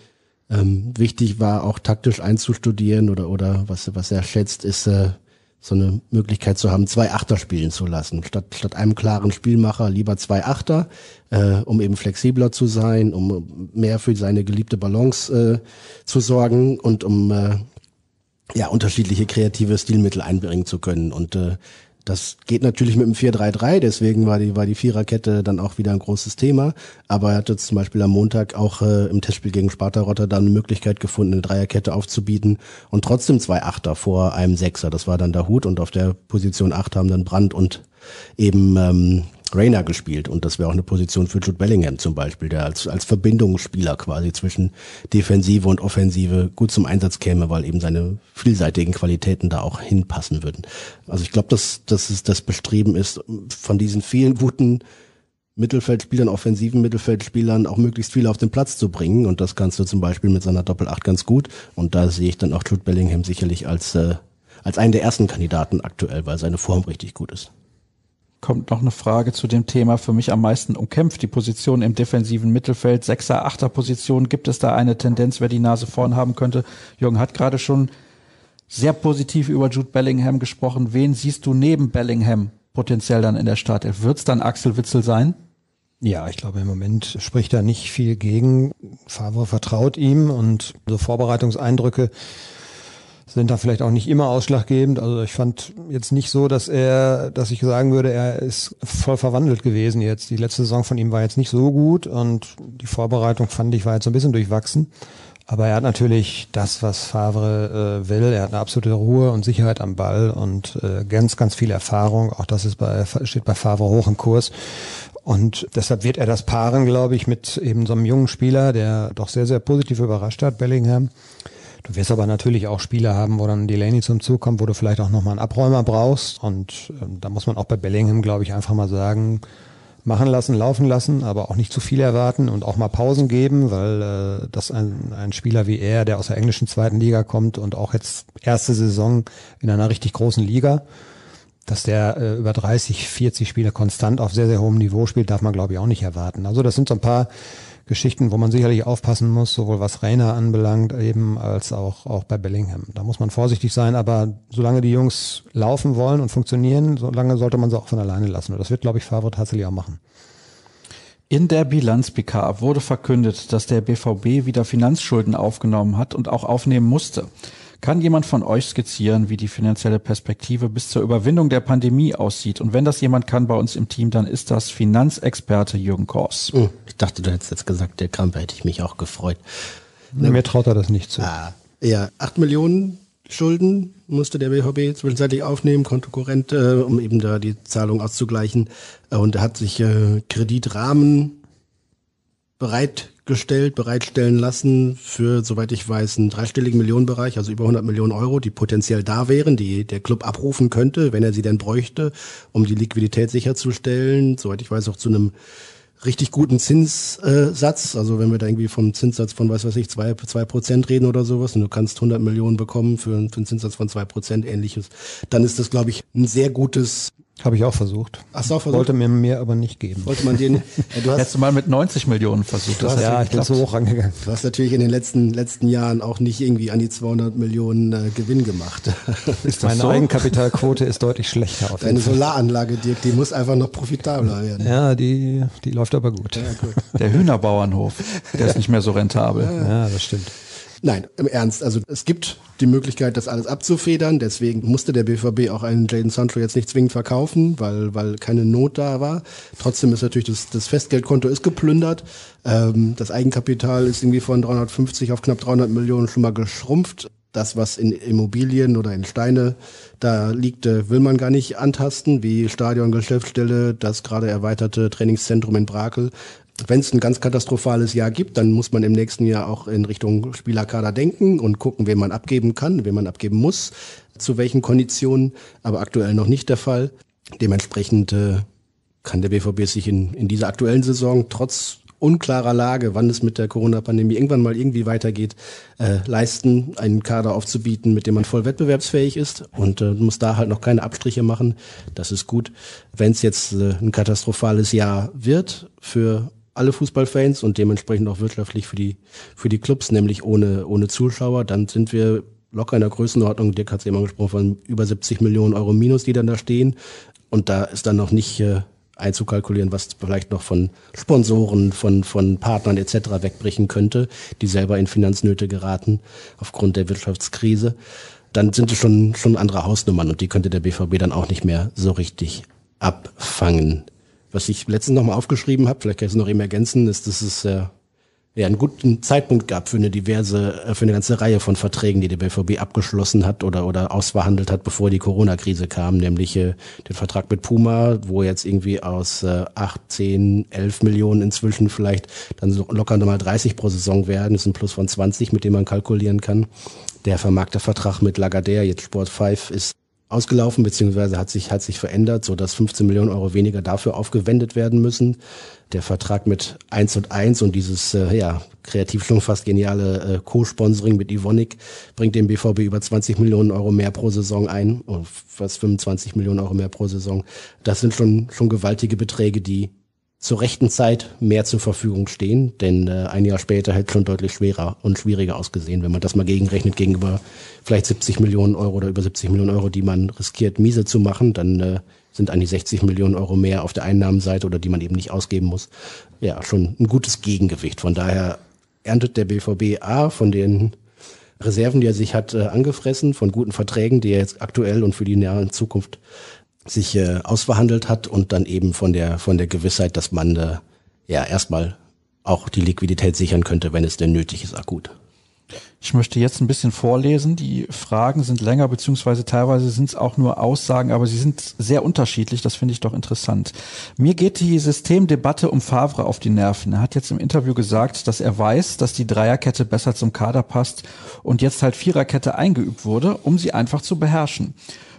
Ähm, wichtig war auch taktisch einzustudieren oder oder was was er schätzt, ist äh, so eine Möglichkeit zu haben, zwei Achter spielen zu lassen. Statt, statt einem klaren Spielmacher lieber zwei Achter, äh, um eben flexibler zu sein, um mehr für seine geliebte Balance äh, zu sorgen und um äh, ja unterschiedliche kreative Stilmittel einbringen zu können. Und äh, das geht natürlich mit dem 4-3-3, deswegen war die, war die Viererkette dann auch wieder ein großes Thema. Aber er hatte zum Beispiel am Montag auch äh, im Testspiel gegen Sparta Rotterdam eine Möglichkeit gefunden, eine Dreierkette aufzubieten und trotzdem zwei Achter vor einem Sechser. Das war dann der Hut und auf der Position 8 haben dann Brandt und eben ähm, Rayner gespielt und das wäre auch eine Position für Jude Bellingham zum Beispiel, der als, als Verbindungsspieler quasi zwischen Defensive und Offensive gut zum Einsatz käme, weil eben seine vielseitigen Qualitäten da auch hinpassen würden. Also ich glaube, dass, dass es das Bestreben ist, von diesen vielen guten Mittelfeldspielern, offensiven Mittelfeldspielern auch möglichst viel auf den Platz zu bringen. Und das kannst du zum Beispiel mit seiner Doppel-8 ganz gut. Und da sehe ich dann auch Jude Bellingham sicherlich als, äh, als einen der ersten Kandidaten aktuell, weil seine Form richtig gut ist kommt noch eine Frage zu dem Thema für mich am meisten umkämpft. Die Position im defensiven Mittelfeld, Sechser, Achter Position. Gibt es da eine Tendenz, wer die Nase vorn haben könnte? Jürgen hat gerade schon sehr positiv über Jude Bellingham gesprochen. Wen siehst du neben Bellingham potenziell dann in der Startelf? Wird es dann Axel Witzel sein? Ja, ich glaube, im Moment spricht da nicht viel gegen. Favre vertraut ihm und so Vorbereitungseindrücke sind da vielleicht auch nicht immer ausschlaggebend. Also ich fand jetzt nicht so, dass er, dass ich sagen würde, er ist voll verwandelt gewesen jetzt. Die letzte Saison von ihm war jetzt nicht so gut und die Vorbereitung fand ich war jetzt so ein bisschen durchwachsen. Aber er hat natürlich das, was Favre äh, will. Er hat eine absolute Ruhe und Sicherheit am Ball und äh, ganz, ganz viel Erfahrung. Auch das ist bei, steht bei Favre hoch im Kurs. Und deshalb wird er das paaren, glaube ich, mit eben so einem jungen Spieler, der doch sehr, sehr positiv überrascht hat, Bellingham. Du wirst aber natürlich auch Spiele haben, wo dann Delaney zum Zug kommt, wo du vielleicht auch nochmal einen Abräumer brauchst. Und äh, da muss man auch bei Bellingham, glaube ich, einfach mal sagen, machen lassen, laufen lassen, aber auch nicht zu viel erwarten und auch mal Pausen geben, weil äh, das ein, ein Spieler wie er, der aus der englischen zweiten Liga kommt und auch jetzt erste Saison in einer richtig großen Liga, dass der äh, über 30, 40 Spiele konstant auf sehr, sehr hohem Niveau spielt, darf man, glaube ich, auch nicht erwarten. Also das sind so ein paar Geschichten, wo man sicherlich aufpassen muss, sowohl was Rainer anbelangt, eben als auch, auch bei Bellingham. Da muss man vorsichtig sein, aber solange die Jungs laufen wollen und funktionieren, solange sollte man sie auch von alleine lassen. Und das wird, glaube ich, Favre tatsächlich auch machen. In der Bilanz PK wurde verkündet, dass der BVB wieder Finanzschulden aufgenommen hat und auch aufnehmen musste. Kann jemand von euch skizzieren, wie die finanzielle Perspektive bis zur Überwindung der Pandemie aussieht? Und wenn das jemand kann bei uns im Team, dann ist das Finanzexperte Jürgen Kors. Oh, ich dachte, du hättest jetzt gesagt, der Krampe hätte ich mich auch gefreut. Nee, mir traut er das nicht zu. Ah, ja, acht Millionen Schulden musste der BVB zwischenzeitlich aufnehmen, Kontokorrent, äh, um eben da die Zahlung auszugleichen. Und er hat sich äh, Kreditrahmen bereit gestellt, bereitstellen lassen für, soweit ich weiß, einen dreistelligen Millionenbereich, also über 100 Millionen Euro, die potenziell da wären, die der Club abrufen könnte, wenn er sie denn bräuchte, um die Liquidität sicherzustellen. Soweit ich weiß, auch zu einem richtig guten Zinssatz. Also wenn wir da irgendwie vom Zinssatz von, was weiß ich, zwei, zwei Prozent reden oder sowas und du kannst 100 Millionen bekommen für, für einen Zinssatz von zwei Prozent ähnliches, dann ist das, glaube ich, ein sehr gutes habe ich auch versucht. Ach so, versucht. Wollte mir mehr aber nicht geben. Wollte man den, ja, du hast, Hättest du mal mit 90 Millionen versucht. Das ja, ich bin so hoch angegangen. Du hast natürlich in den letzten, letzten Jahren auch nicht irgendwie an die 200 Millionen äh, Gewinn gemacht. Ist Meine so? Eigenkapitalquote ist deutlich schlechter auf Deine Solaranlage, Dirk, die muss einfach noch profitabler werden. Ja, die, die läuft aber gut. Ja, gut. Der Hühnerbauernhof, der ist nicht mehr so rentabel. Ja, das stimmt. Nein, im Ernst. Also es gibt die Möglichkeit, das alles abzufedern. Deswegen musste der BVB auch einen Jaden Sancho jetzt nicht zwingend verkaufen, weil, weil keine Not da war. Trotzdem ist natürlich das, das Festgeldkonto ist geplündert. Ähm, das Eigenkapital ist irgendwie von 350 auf knapp 300 Millionen schon mal geschrumpft. Das, was in Immobilien oder in Steine da liegt, äh, will man gar nicht antasten, wie Stadion, Geschäftsstelle, das gerade erweiterte Trainingszentrum in Brakel wenn es ein ganz katastrophales Jahr gibt, dann muss man im nächsten Jahr auch in Richtung Spielerkader denken und gucken, wen man abgeben kann, wen man abgeben muss, zu welchen Konditionen, aber aktuell noch nicht der Fall. Dementsprechend äh, kann der BVB sich in, in dieser aktuellen Saison trotz unklarer Lage, wann es mit der Corona-Pandemie irgendwann mal irgendwie weitergeht, äh, leisten, einen Kader aufzubieten, mit dem man voll wettbewerbsfähig ist und äh, muss da halt noch keine Abstriche machen. Das ist gut. Wenn es jetzt äh, ein katastrophales Jahr wird für alle Fußballfans und dementsprechend auch wirtschaftlich für die, für die Clubs, nämlich ohne, ohne Zuschauer, dann sind wir locker in der Größenordnung, Dirk hat es eben angesprochen, von über 70 Millionen Euro Minus, die dann da stehen. Und da ist dann noch nicht äh, einzukalkulieren, was vielleicht noch von Sponsoren, von, von Partnern etc. wegbrechen könnte, die selber in Finanznöte geraten aufgrund der Wirtschaftskrise. Dann sind es schon, schon andere Hausnummern und die könnte der BVB dann auch nicht mehr so richtig abfangen. Was ich letztens nochmal aufgeschrieben habe, vielleicht kann ich es noch eben ergänzen, ist, dass es äh, ja, einen guten Zeitpunkt gab für eine diverse, äh, für eine ganze Reihe von Verträgen, die der BVB abgeschlossen hat oder, oder ausverhandelt hat, bevor die Corona-Krise kam, nämlich äh, den Vertrag mit Puma, wo jetzt irgendwie aus äh, 8, 10, 11 Millionen inzwischen vielleicht dann so locker nochmal 30 pro Saison werden. Das ist ein Plus von 20, mit dem man kalkulieren kann. Der Vermarktervertrag mit Lagardère, jetzt Sport 5, ist ausgelaufen, beziehungsweise hat sich, hat sich verändert, so dass 15 Millionen Euro weniger dafür aufgewendet werden müssen. Der Vertrag mit 1 und 1 und dieses, äh, ja, kreativ schon fast geniale äh, Co-Sponsoring mit Ivonik bringt dem BVB über 20 Millionen Euro mehr pro Saison ein, oder fast 25 Millionen Euro mehr pro Saison. Das sind schon, schon gewaltige Beträge, die zur rechten Zeit mehr zur Verfügung stehen, denn äh, ein Jahr später hätte schon deutlich schwerer und schwieriger ausgesehen, wenn man das mal gegenrechnet gegenüber vielleicht 70 Millionen Euro oder über 70 Millionen Euro, die man riskiert, miese zu machen, dann äh, sind eigentlich 60 Millionen Euro mehr auf der Einnahmenseite oder die man eben nicht ausgeben muss. Ja, schon ein gutes Gegengewicht. Von daher erntet der BVB A von den Reserven, die er sich hat, äh, angefressen, von guten Verträgen, die er jetzt aktuell und für die nahe Zukunft sich äh, ausverhandelt hat und dann eben von der von der Gewissheit, dass man äh, ja erstmal auch die Liquidität sichern könnte, wenn es denn nötig ist, akut. Ich möchte jetzt ein bisschen vorlesen. Die Fragen sind länger, beziehungsweise teilweise sind es auch nur Aussagen, aber sie sind sehr unterschiedlich. Das finde ich doch interessant. Mir geht die Systemdebatte um Favre auf die Nerven. Er hat jetzt im Interview gesagt, dass er weiß, dass die Dreierkette besser zum Kader passt und jetzt halt Viererkette eingeübt wurde, um sie einfach zu beherrschen.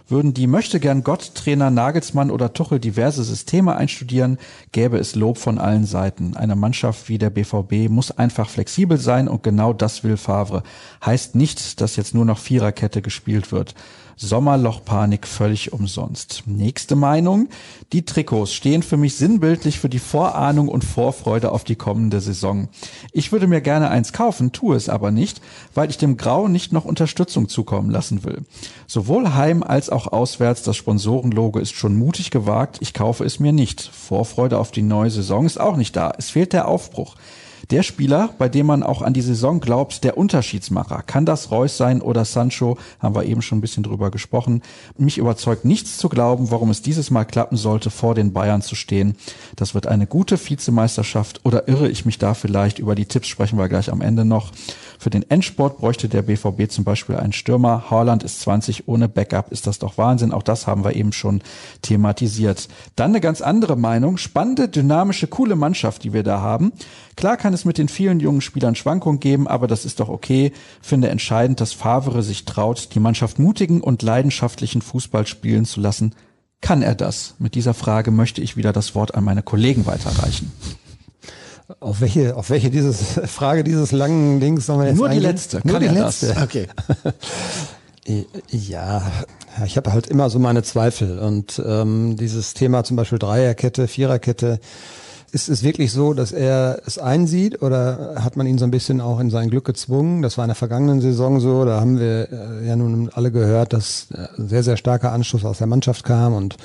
Würden die möchtegern Gott-Trainer Nagelsmann oder Tuchel diverse Systeme einstudieren, gäbe es Lob von allen Seiten. Eine Mannschaft wie der BVB muss einfach flexibel sein und genau das will Favre. Heißt nicht, dass jetzt nur noch Viererkette gespielt wird. Sommerlochpanik völlig umsonst. Nächste Meinung. Die Trikots stehen für mich sinnbildlich für die Vorahnung und Vorfreude auf die kommende Saison. Ich würde mir gerne eins kaufen, tue es aber nicht, weil ich dem Grau nicht noch Unterstützung zukommen lassen will. Sowohl heim als auch auswärts, das Sponsorenlogo ist schon mutig gewagt, ich kaufe es mir nicht. Vorfreude auf die neue Saison ist auch nicht da. Es fehlt der Aufbruch. Der Spieler, bei dem man auch an die Saison glaubt, der Unterschiedsmacher. Kann das Reus sein oder Sancho? Haben wir eben schon ein bisschen drüber gesprochen. Mich überzeugt nichts zu glauben, warum es dieses Mal klappen sollte, vor den Bayern zu stehen. Das wird eine gute Vizemeisterschaft oder irre ich mich da vielleicht? Über die Tipps sprechen wir gleich am Ende noch. Für den Endsport bräuchte der BVB zum Beispiel einen Stürmer. Haaland ist 20, ohne Backup ist das doch Wahnsinn. Auch das haben wir eben schon thematisiert. Dann eine ganz andere Meinung. Spannende, dynamische, coole Mannschaft, die wir da haben. Klar kann es mit den vielen jungen Spielern Schwankungen geben, aber das ist doch okay. Finde entscheidend, dass Favre sich traut, die Mannschaft mutigen und leidenschaftlichen Fußball spielen zu lassen. Kann er das? Mit dieser Frage möchte ich wieder das Wort an meine Kollegen weiterreichen. Auf welche, auf welche dieses Frage dieses langen Dings sollen wir jetzt Nur die eingehen? letzte. Nur Kann die er letzte. das? Okay. Ja, ich habe halt immer so meine Zweifel und ähm, dieses Thema zum Beispiel Dreierkette, Viererkette, ist es wirklich so, dass er es einsieht oder hat man ihn so ein bisschen auch in sein Glück gezwungen? Das war in der vergangenen Saison so, da haben wir äh, ja nun alle gehört, dass äh, sehr, sehr starker Anschluss aus der Mannschaft kam und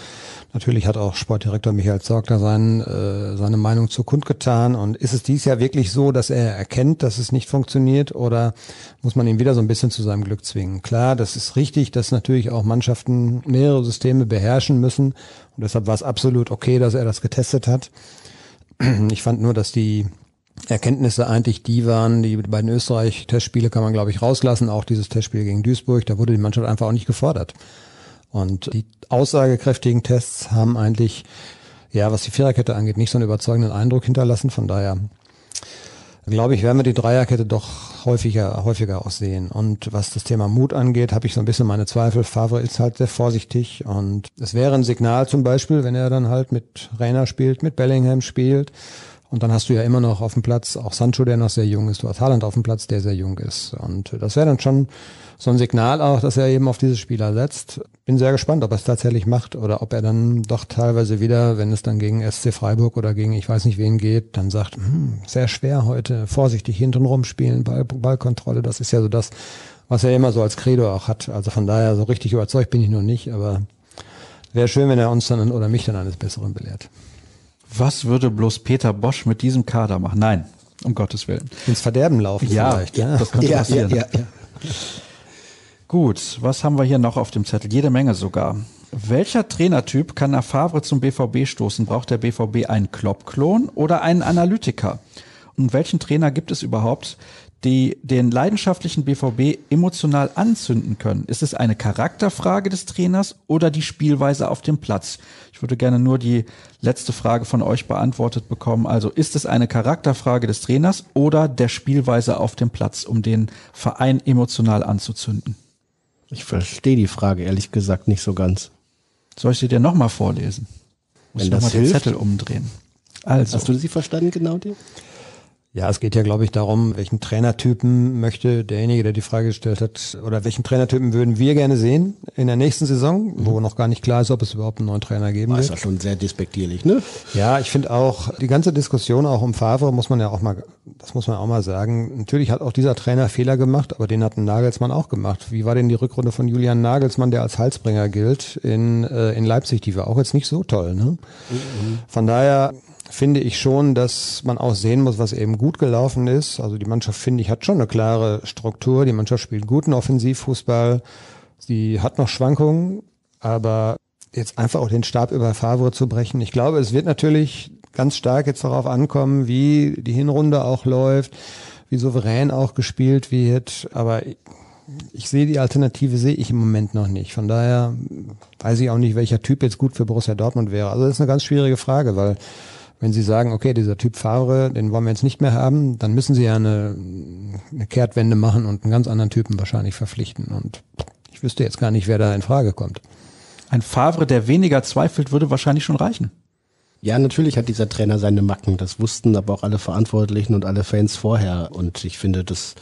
natürlich hat auch Sportdirektor Michael Zorg da sein, äh, seine Meinung zu kundgetan und ist es dies Jahr wirklich so, dass er erkennt, dass es nicht funktioniert oder muss man ihn wieder so ein bisschen zu seinem Glück zwingen? Klar, das ist richtig, dass natürlich auch Mannschaften mehrere Systeme beherrschen müssen und deshalb war es absolut okay, dass er das getestet hat. Ich fand nur, dass die Erkenntnisse eigentlich die waren, die beiden Österreich-Testspiele kann man, glaube ich, rauslassen. Auch dieses Testspiel gegen Duisburg, da wurde die Mannschaft einfach auch nicht gefordert. Und die aussagekräftigen Tests haben eigentlich, ja, was die Viererkette angeht, nicht so einen überzeugenden Eindruck hinterlassen. Von daher glaube ich, werden wir die Dreierkette doch häufiger, häufiger auch sehen. Und was das Thema Mut angeht, habe ich so ein bisschen meine Zweifel. Favre ist halt sehr vorsichtig und es wäre ein Signal zum Beispiel, wenn er dann halt mit Rainer spielt, mit Bellingham spielt Und dann hast du ja immer noch auf dem Platz auch Sancho, der noch sehr jung ist. Du hast Haaland auf dem Platz, der sehr jung ist. Und das wäre dann schon so ein Signal auch, dass er eben auf diese Spieler setzt. Bin sehr gespannt, ob er es tatsächlich macht oder ob er dann doch teilweise wieder, wenn es dann gegen SC Freiburg oder gegen ich weiß nicht wen geht, dann sagt, hm, sehr schwer heute, vorsichtig hinten rumspielen, Ball, Ballkontrolle. Das ist ja so das, was er immer so als Credo auch hat. Also von daher so richtig überzeugt bin ich noch nicht, aber wäre schön, wenn er uns dann oder mich dann eines Besseren belehrt. Was würde bloß Peter Bosch mit diesem Kader machen? Nein, um Gottes Willen. Ins Verderben laufen ja, vielleicht. Ja, das könnte ja, passieren. Ja, ja, ja. Gut, was haben wir hier noch auf dem Zettel? Jede Menge sogar. Welcher Trainertyp kann nach Favre zum BVB stoßen? Braucht der BVB einen Klopp-Klon oder einen Analytiker? Und welchen Trainer gibt es überhaupt, die den leidenschaftlichen BVB emotional anzünden können? Ist es eine Charakterfrage des Trainers oder die Spielweise auf dem Platz? Ich würde gerne nur die letzte Frage von euch beantwortet bekommen. Also ist es eine Charakterfrage des Trainers oder der Spielweise auf dem Platz, um den Verein emotional anzuzünden? Ich verstehe die Frage ehrlich gesagt nicht so ganz. Soll ich sie dir nochmal vorlesen? Muss Wenn ich noch das mal den. Zettel umdrehen. Also, Hast du sie verstanden, genau die? Ja, es geht ja, glaube ich, darum, welchen Trainertypen möchte derjenige, der die Frage gestellt hat, oder welchen Trainertypen würden wir gerne sehen in der nächsten Saison, wo noch gar nicht klar ist, ob es überhaupt einen neuen Trainer geben War ist wird. ja schon sehr despektierlich, ne? Ja, ich finde auch, die ganze Diskussion auch um Favre muss man ja auch mal, das muss man auch mal sagen. Natürlich hat auch dieser Trainer Fehler gemacht, aber den hat ein Nagelsmann auch gemacht. Wie war denn die Rückrunde von Julian Nagelsmann, der als Halsbringer gilt, in, äh, in Leipzig? Die war auch jetzt nicht so toll, ne? Von daher finde ich schon, dass man auch sehen muss, was eben gut gelaufen ist. Also die Mannschaft, finde ich, hat schon eine klare Struktur. Die Mannschaft spielt guten Offensivfußball. Sie hat noch Schwankungen, aber jetzt einfach auch den Stab über Favre zu brechen. Ich glaube, es wird natürlich ganz stark jetzt darauf ankommen, wie die Hinrunde auch läuft, wie souverän auch gespielt wird. Aber ich, ich sehe die Alternative sehe ich im Moment noch nicht. Von daher weiß ich auch nicht, welcher Typ jetzt gut für Borussia Dortmund wäre. Also das ist eine ganz schwierige Frage, weil wenn Sie sagen, okay, dieser Typ Favre, den wollen wir jetzt nicht mehr haben, dann müssen Sie ja eine, eine Kehrtwende machen und einen ganz anderen Typen wahrscheinlich verpflichten. Und ich wüsste jetzt gar nicht, wer da in Frage kommt. ein Favre, der weniger zweifelt, würde wahrscheinlich schon reichen. Ja, natürlich hat dieser Trainer seine Macken. Das wussten aber auch alle Verantwortlichen und alle Fans vorher. Und ich finde, das,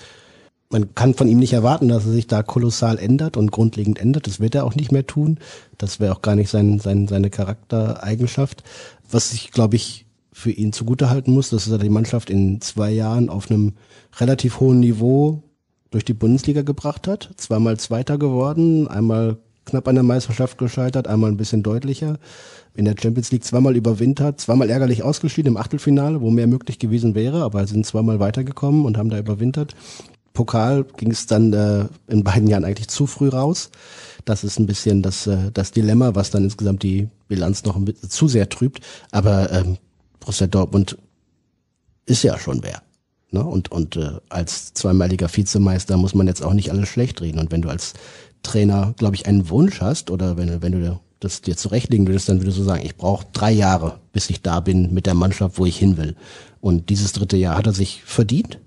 man kann von ihm nicht erwarten, dass er sich da kolossal ändert und grundlegend ändert. Das wird er auch nicht mehr tun. Das wäre auch gar nicht sein, sein, seine Charaktereigenschaft. Was ich, glaube ich, für ihn zugutehalten muss, dass er die Mannschaft in zwei Jahren auf einem relativ hohen Niveau durch die Bundesliga gebracht hat. Zweimal Zweiter geworden, einmal knapp an der Meisterschaft gescheitert, einmal ein bisschen deutlicher. In der Champions League zweimal überwintert, zweimal ärgerlich ausgeschieden im Achtelfinale, wo mehr möglich gewesen wäre, aber sind zweimal weitergekommen und haben da überwintert. Pokal ging es dann äh, in beiden Jahren eigentlich zu früh raus. Das ist ein bisschen das, äh, das Dilemma, was dann insgesamt die Bilanz noch ein bisschen zu sehr trübt. Aber ähm, Borussia Dortmund ist ja schon wer. Ne? Und, und äh, als zweimaliger Vizemeister muss man jetzt auch nicht alles schlecht reden. Und wenn du als Trainer, glaube ich, einen Wunsch hast oder wenn, wenn du das dir zurechtlegen würdest, dann würdest du sagen, ich brauche drei Jahre, bis ich da bin mit der Mannschaft, wo ich hin will. Und dieses dritte Jahr hat er sich verdient.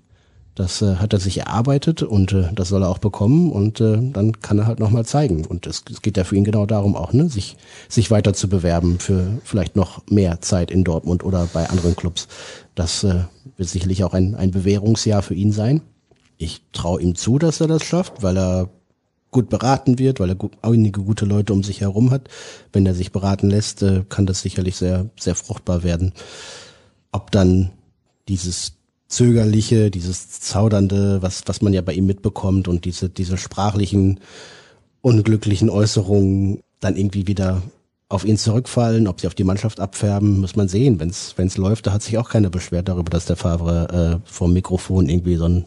Das äh, hat er sich erarbeitet und äh, das soll er auch bekommen und äh, dann kann er halt nochmal zeigen. Und es, es geht ja für ihn genau darum auch, ne, sich, sich weiter zu bewerben für vielleicht noch mehr Zeit in Dortmund oder bei anderen Clubs. Das äh, wird sicherlich auch ein, ein Bewährungsjahr für ihn sein. Ich traue ihm zu, dass er das schafft, weil er gut beraten wird, weil er gut, einige gute Leute um sich herum hat. Wenn er sich beraten lässt, äh, kann das sicherlich sehr, sehr fruchtbar werden. Ob dann dieses zögerliche, dieses zaudernde, was, was man ja bei ihm mitbekommt und diese, diese sprachlichen, unglücklichen Äußerungen dann irgendwie wieder auf ihn zurückfallen, ob sie auf die Mannschaft abfärben, muss man sehen. Wenn es läuft, da hat sich auch keiner beschwert darüber, dass der Favre äh, vom Mikrofon irgendwie so ein,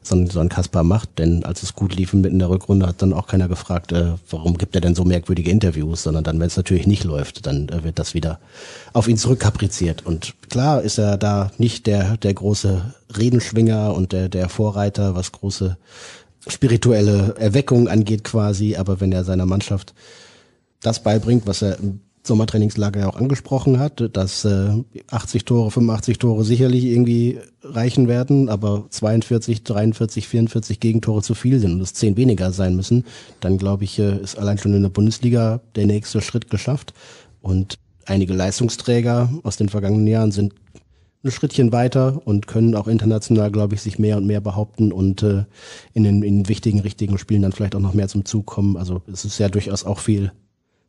so ein, so ein Kasper macht. Denn als es gut lief mitten in der Rückrunde, hat dann auch keiner gefragt, äh, warum gibt er denn so merkwürdige Interviews, sondern dann, wenn es natürlich nicht läuft, dann äh, wird das wieder auf ihn zurückkapriziert. Und klar ist er da nicht der, der große Redenschwinger und der, der Vorreiter, was große spirituelle Erweckung angeht quasi, aber wenn er seiner Mannschaft das beibringt, was er im Sommertrainingslager ja auch angesprochen hat, dass äh, 80 Tore, 85 Tore sicherlich irgendwie reichen werden, aber 42, 43, 44 Gegentore zu viel sind und es 10 weniger sein müssen, dann glaube ich, äh, ist allein schon in der Bundesliga der nächste Schritt geschafft. Und einige Leistungsträger aus den vergangenen Jahren sind ein Schrittchen weiter und können auch international, glaube ich, sich mehr und mehr behaupten und äh, in, den, in wichtigen, richtigen Spielen dann vielleicht auch noch mehr zum Zug kommen. Also es ist ja durchaus auch viel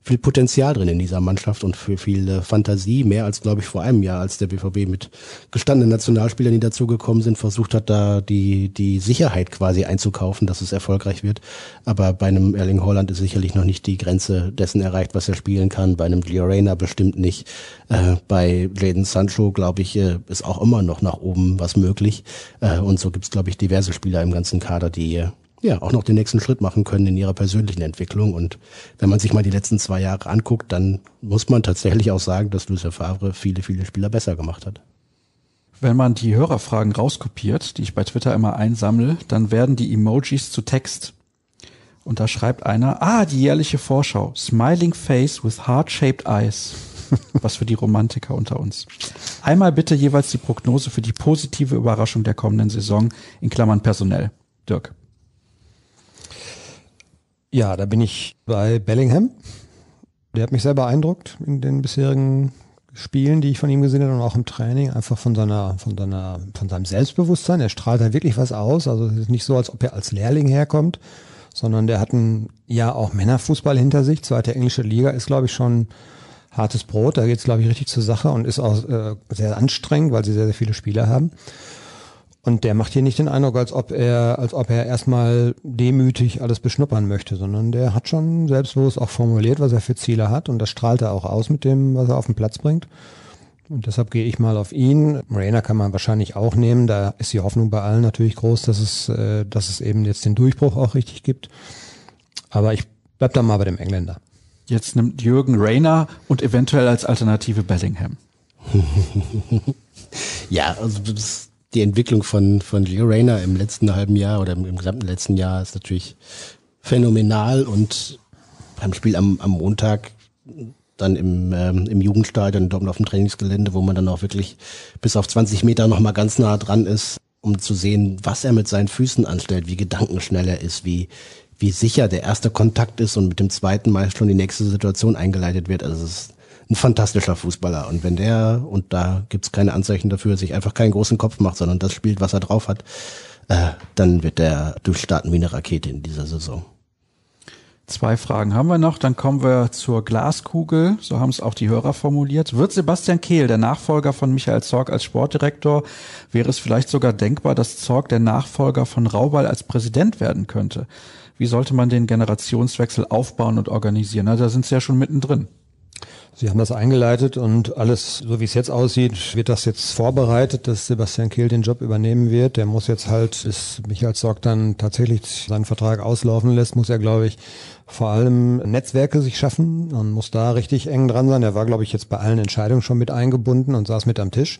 viel Potenzial drin in dieser Mannschaft und für viel äh, Fantasie, mehr als, glaube ich, vor einem Jahr, als der BVB mit gestandenen Nationalspielern, die dazugekommen sind, versucht hat, da die, die Sicherheit quasi einzukaufen, dass es erfolgreich wird. Aber bei einem Erling Holland ist sicherlich noch nicht die Grenze dessen erreicht, was er spielen kann. Bei einem Gio Reyna bestimmt nicht. Äh, bei Jaden Sancho, glaube ich, äh, ist auch immer noch nach oben was möglich. Äh, und so gibt's glaube ich, diverse Spieler im ganzen Kader, die ja, auch noch den nächsten Schritt machen können in ihrer persönlichen Entwicklung. Und wenn man sich mal die letzten zwei Jahre anguckt, dann muss man tatsächlich auch sagen, dass Lucien Favre viele, viele Spieler besser gemacht hat. Wenn man die Hörerfragen rauskopiert, die ich bei Twitter immer einsammle, dann werden die Emojis zu Text. Und da schreibt einer, ah, die jährliche Vorschau, Smiling Face with Heart-Shaped Eyes. Was für die Romantiker unter uns. Einmal bitte jeweils die Prognose für die positive Überraschung der kommenden Saison, in Klammern personell. Dirk. Ja, da bin ich bei Bellingham. Der hat mich sehr beeindruckt in den bisherigen Spielen, die ich von ihm gesehen habe und auch im Training, einfach von seiner, von seiner, von seinem Selbstbewusstsein. Er strahlt da wirklich was aus. Also es ist nicht so, als ob er als Lehrling herkommt, sondern der hat ein ja auch Männerfußball hinter sich. Zweite englische Liga ist, glaube ich, schon hartes Brot. Da geht es, glaube ich, richtig zur Sache und ist auch äh, sehr anstrengend, weil sie sehr, sehr viele Spieler haben. Und der macht hier nicht den Eindruck, als ob er, als ob er erstmal demütig alles beschnuppern möchte, sondern der hat schon selbstbewusst auch formuliert, was er für Ziele hat und das strahlt er auch aus mit dem, was er auf den Platz bringt. Und deshalb gehe ich mal auf ihn. Rainer kann man wahrscheinlich auch nehmen. Da ist die Hoffnung bei allen natürlich groß, dass es, äh, dass es eben jetzt den Durchbruch auch richtig gibt. Aber ich bleib da mal bei dem Engländer. Jetzt nimmt Jürgen Rayner und eventuell als Alternative Bellingham. ja, also das die Entwicklung von, von Leo Rayner im letzten halben Jahr oder im, im gesamten letzten Jahr ist natürlich phänomenal und beim Spiel am, am Montag dann im, ähm, im Jugendstadion dort auf dem Trainingsgelände, wo man dann auch wirklich bis auf 20 Meter nochmal ganz nah dran ist, um zu sehen, was er mit seinen Füßen anstellt, wie gedankenschnell er ist, wie, wie sicher der erste Kontakt ist und mit dem zweiten Mal schon die nächste Situation eingeleitet wird. Also es ist ein fantastischer Fußballer. Und wenn der, und da gibt's keine Anzeichen dafür, sich einfach keinen großen Kopf macht, sondern das spielt, was er drauf hat, äh, dann wird der durchstarten wie eine Rakete in dieser Saison. Zwei Fragen haben wir noch, dann kommen wir zur Glaskugel, so haben es auch die Hörer formuliert. Wird Sebastian Kehl, der Nachfolger von Michael Zorg als Sportdirektor, wäre es vielleicht sogar denkbar, dass Zorg der Nachfolger von Raubal als Präsident werden könnte? Wie sollte man den Generationswechsel aufbauen und organisieren? Na, da sind Sie ja schon mittendrin. Sie haben das eingeleitet und alles, so wie es jetzt aussieht, wird das jetzt vorbereitet, dass Sebastian Kehl den Job übernehmen wird. Der muss jetzt halt, bis Michael Zorg dann tatsächlich seinen Vertrag auslaufen lässt, muss er, glaube ich, vor allem Netzwerke sich schaffen und muss da richtig eng dran sein. Er war, glaube ich, jetzt bei allen Entscheidungen schon mit eingebunden und saß mit am Tisch.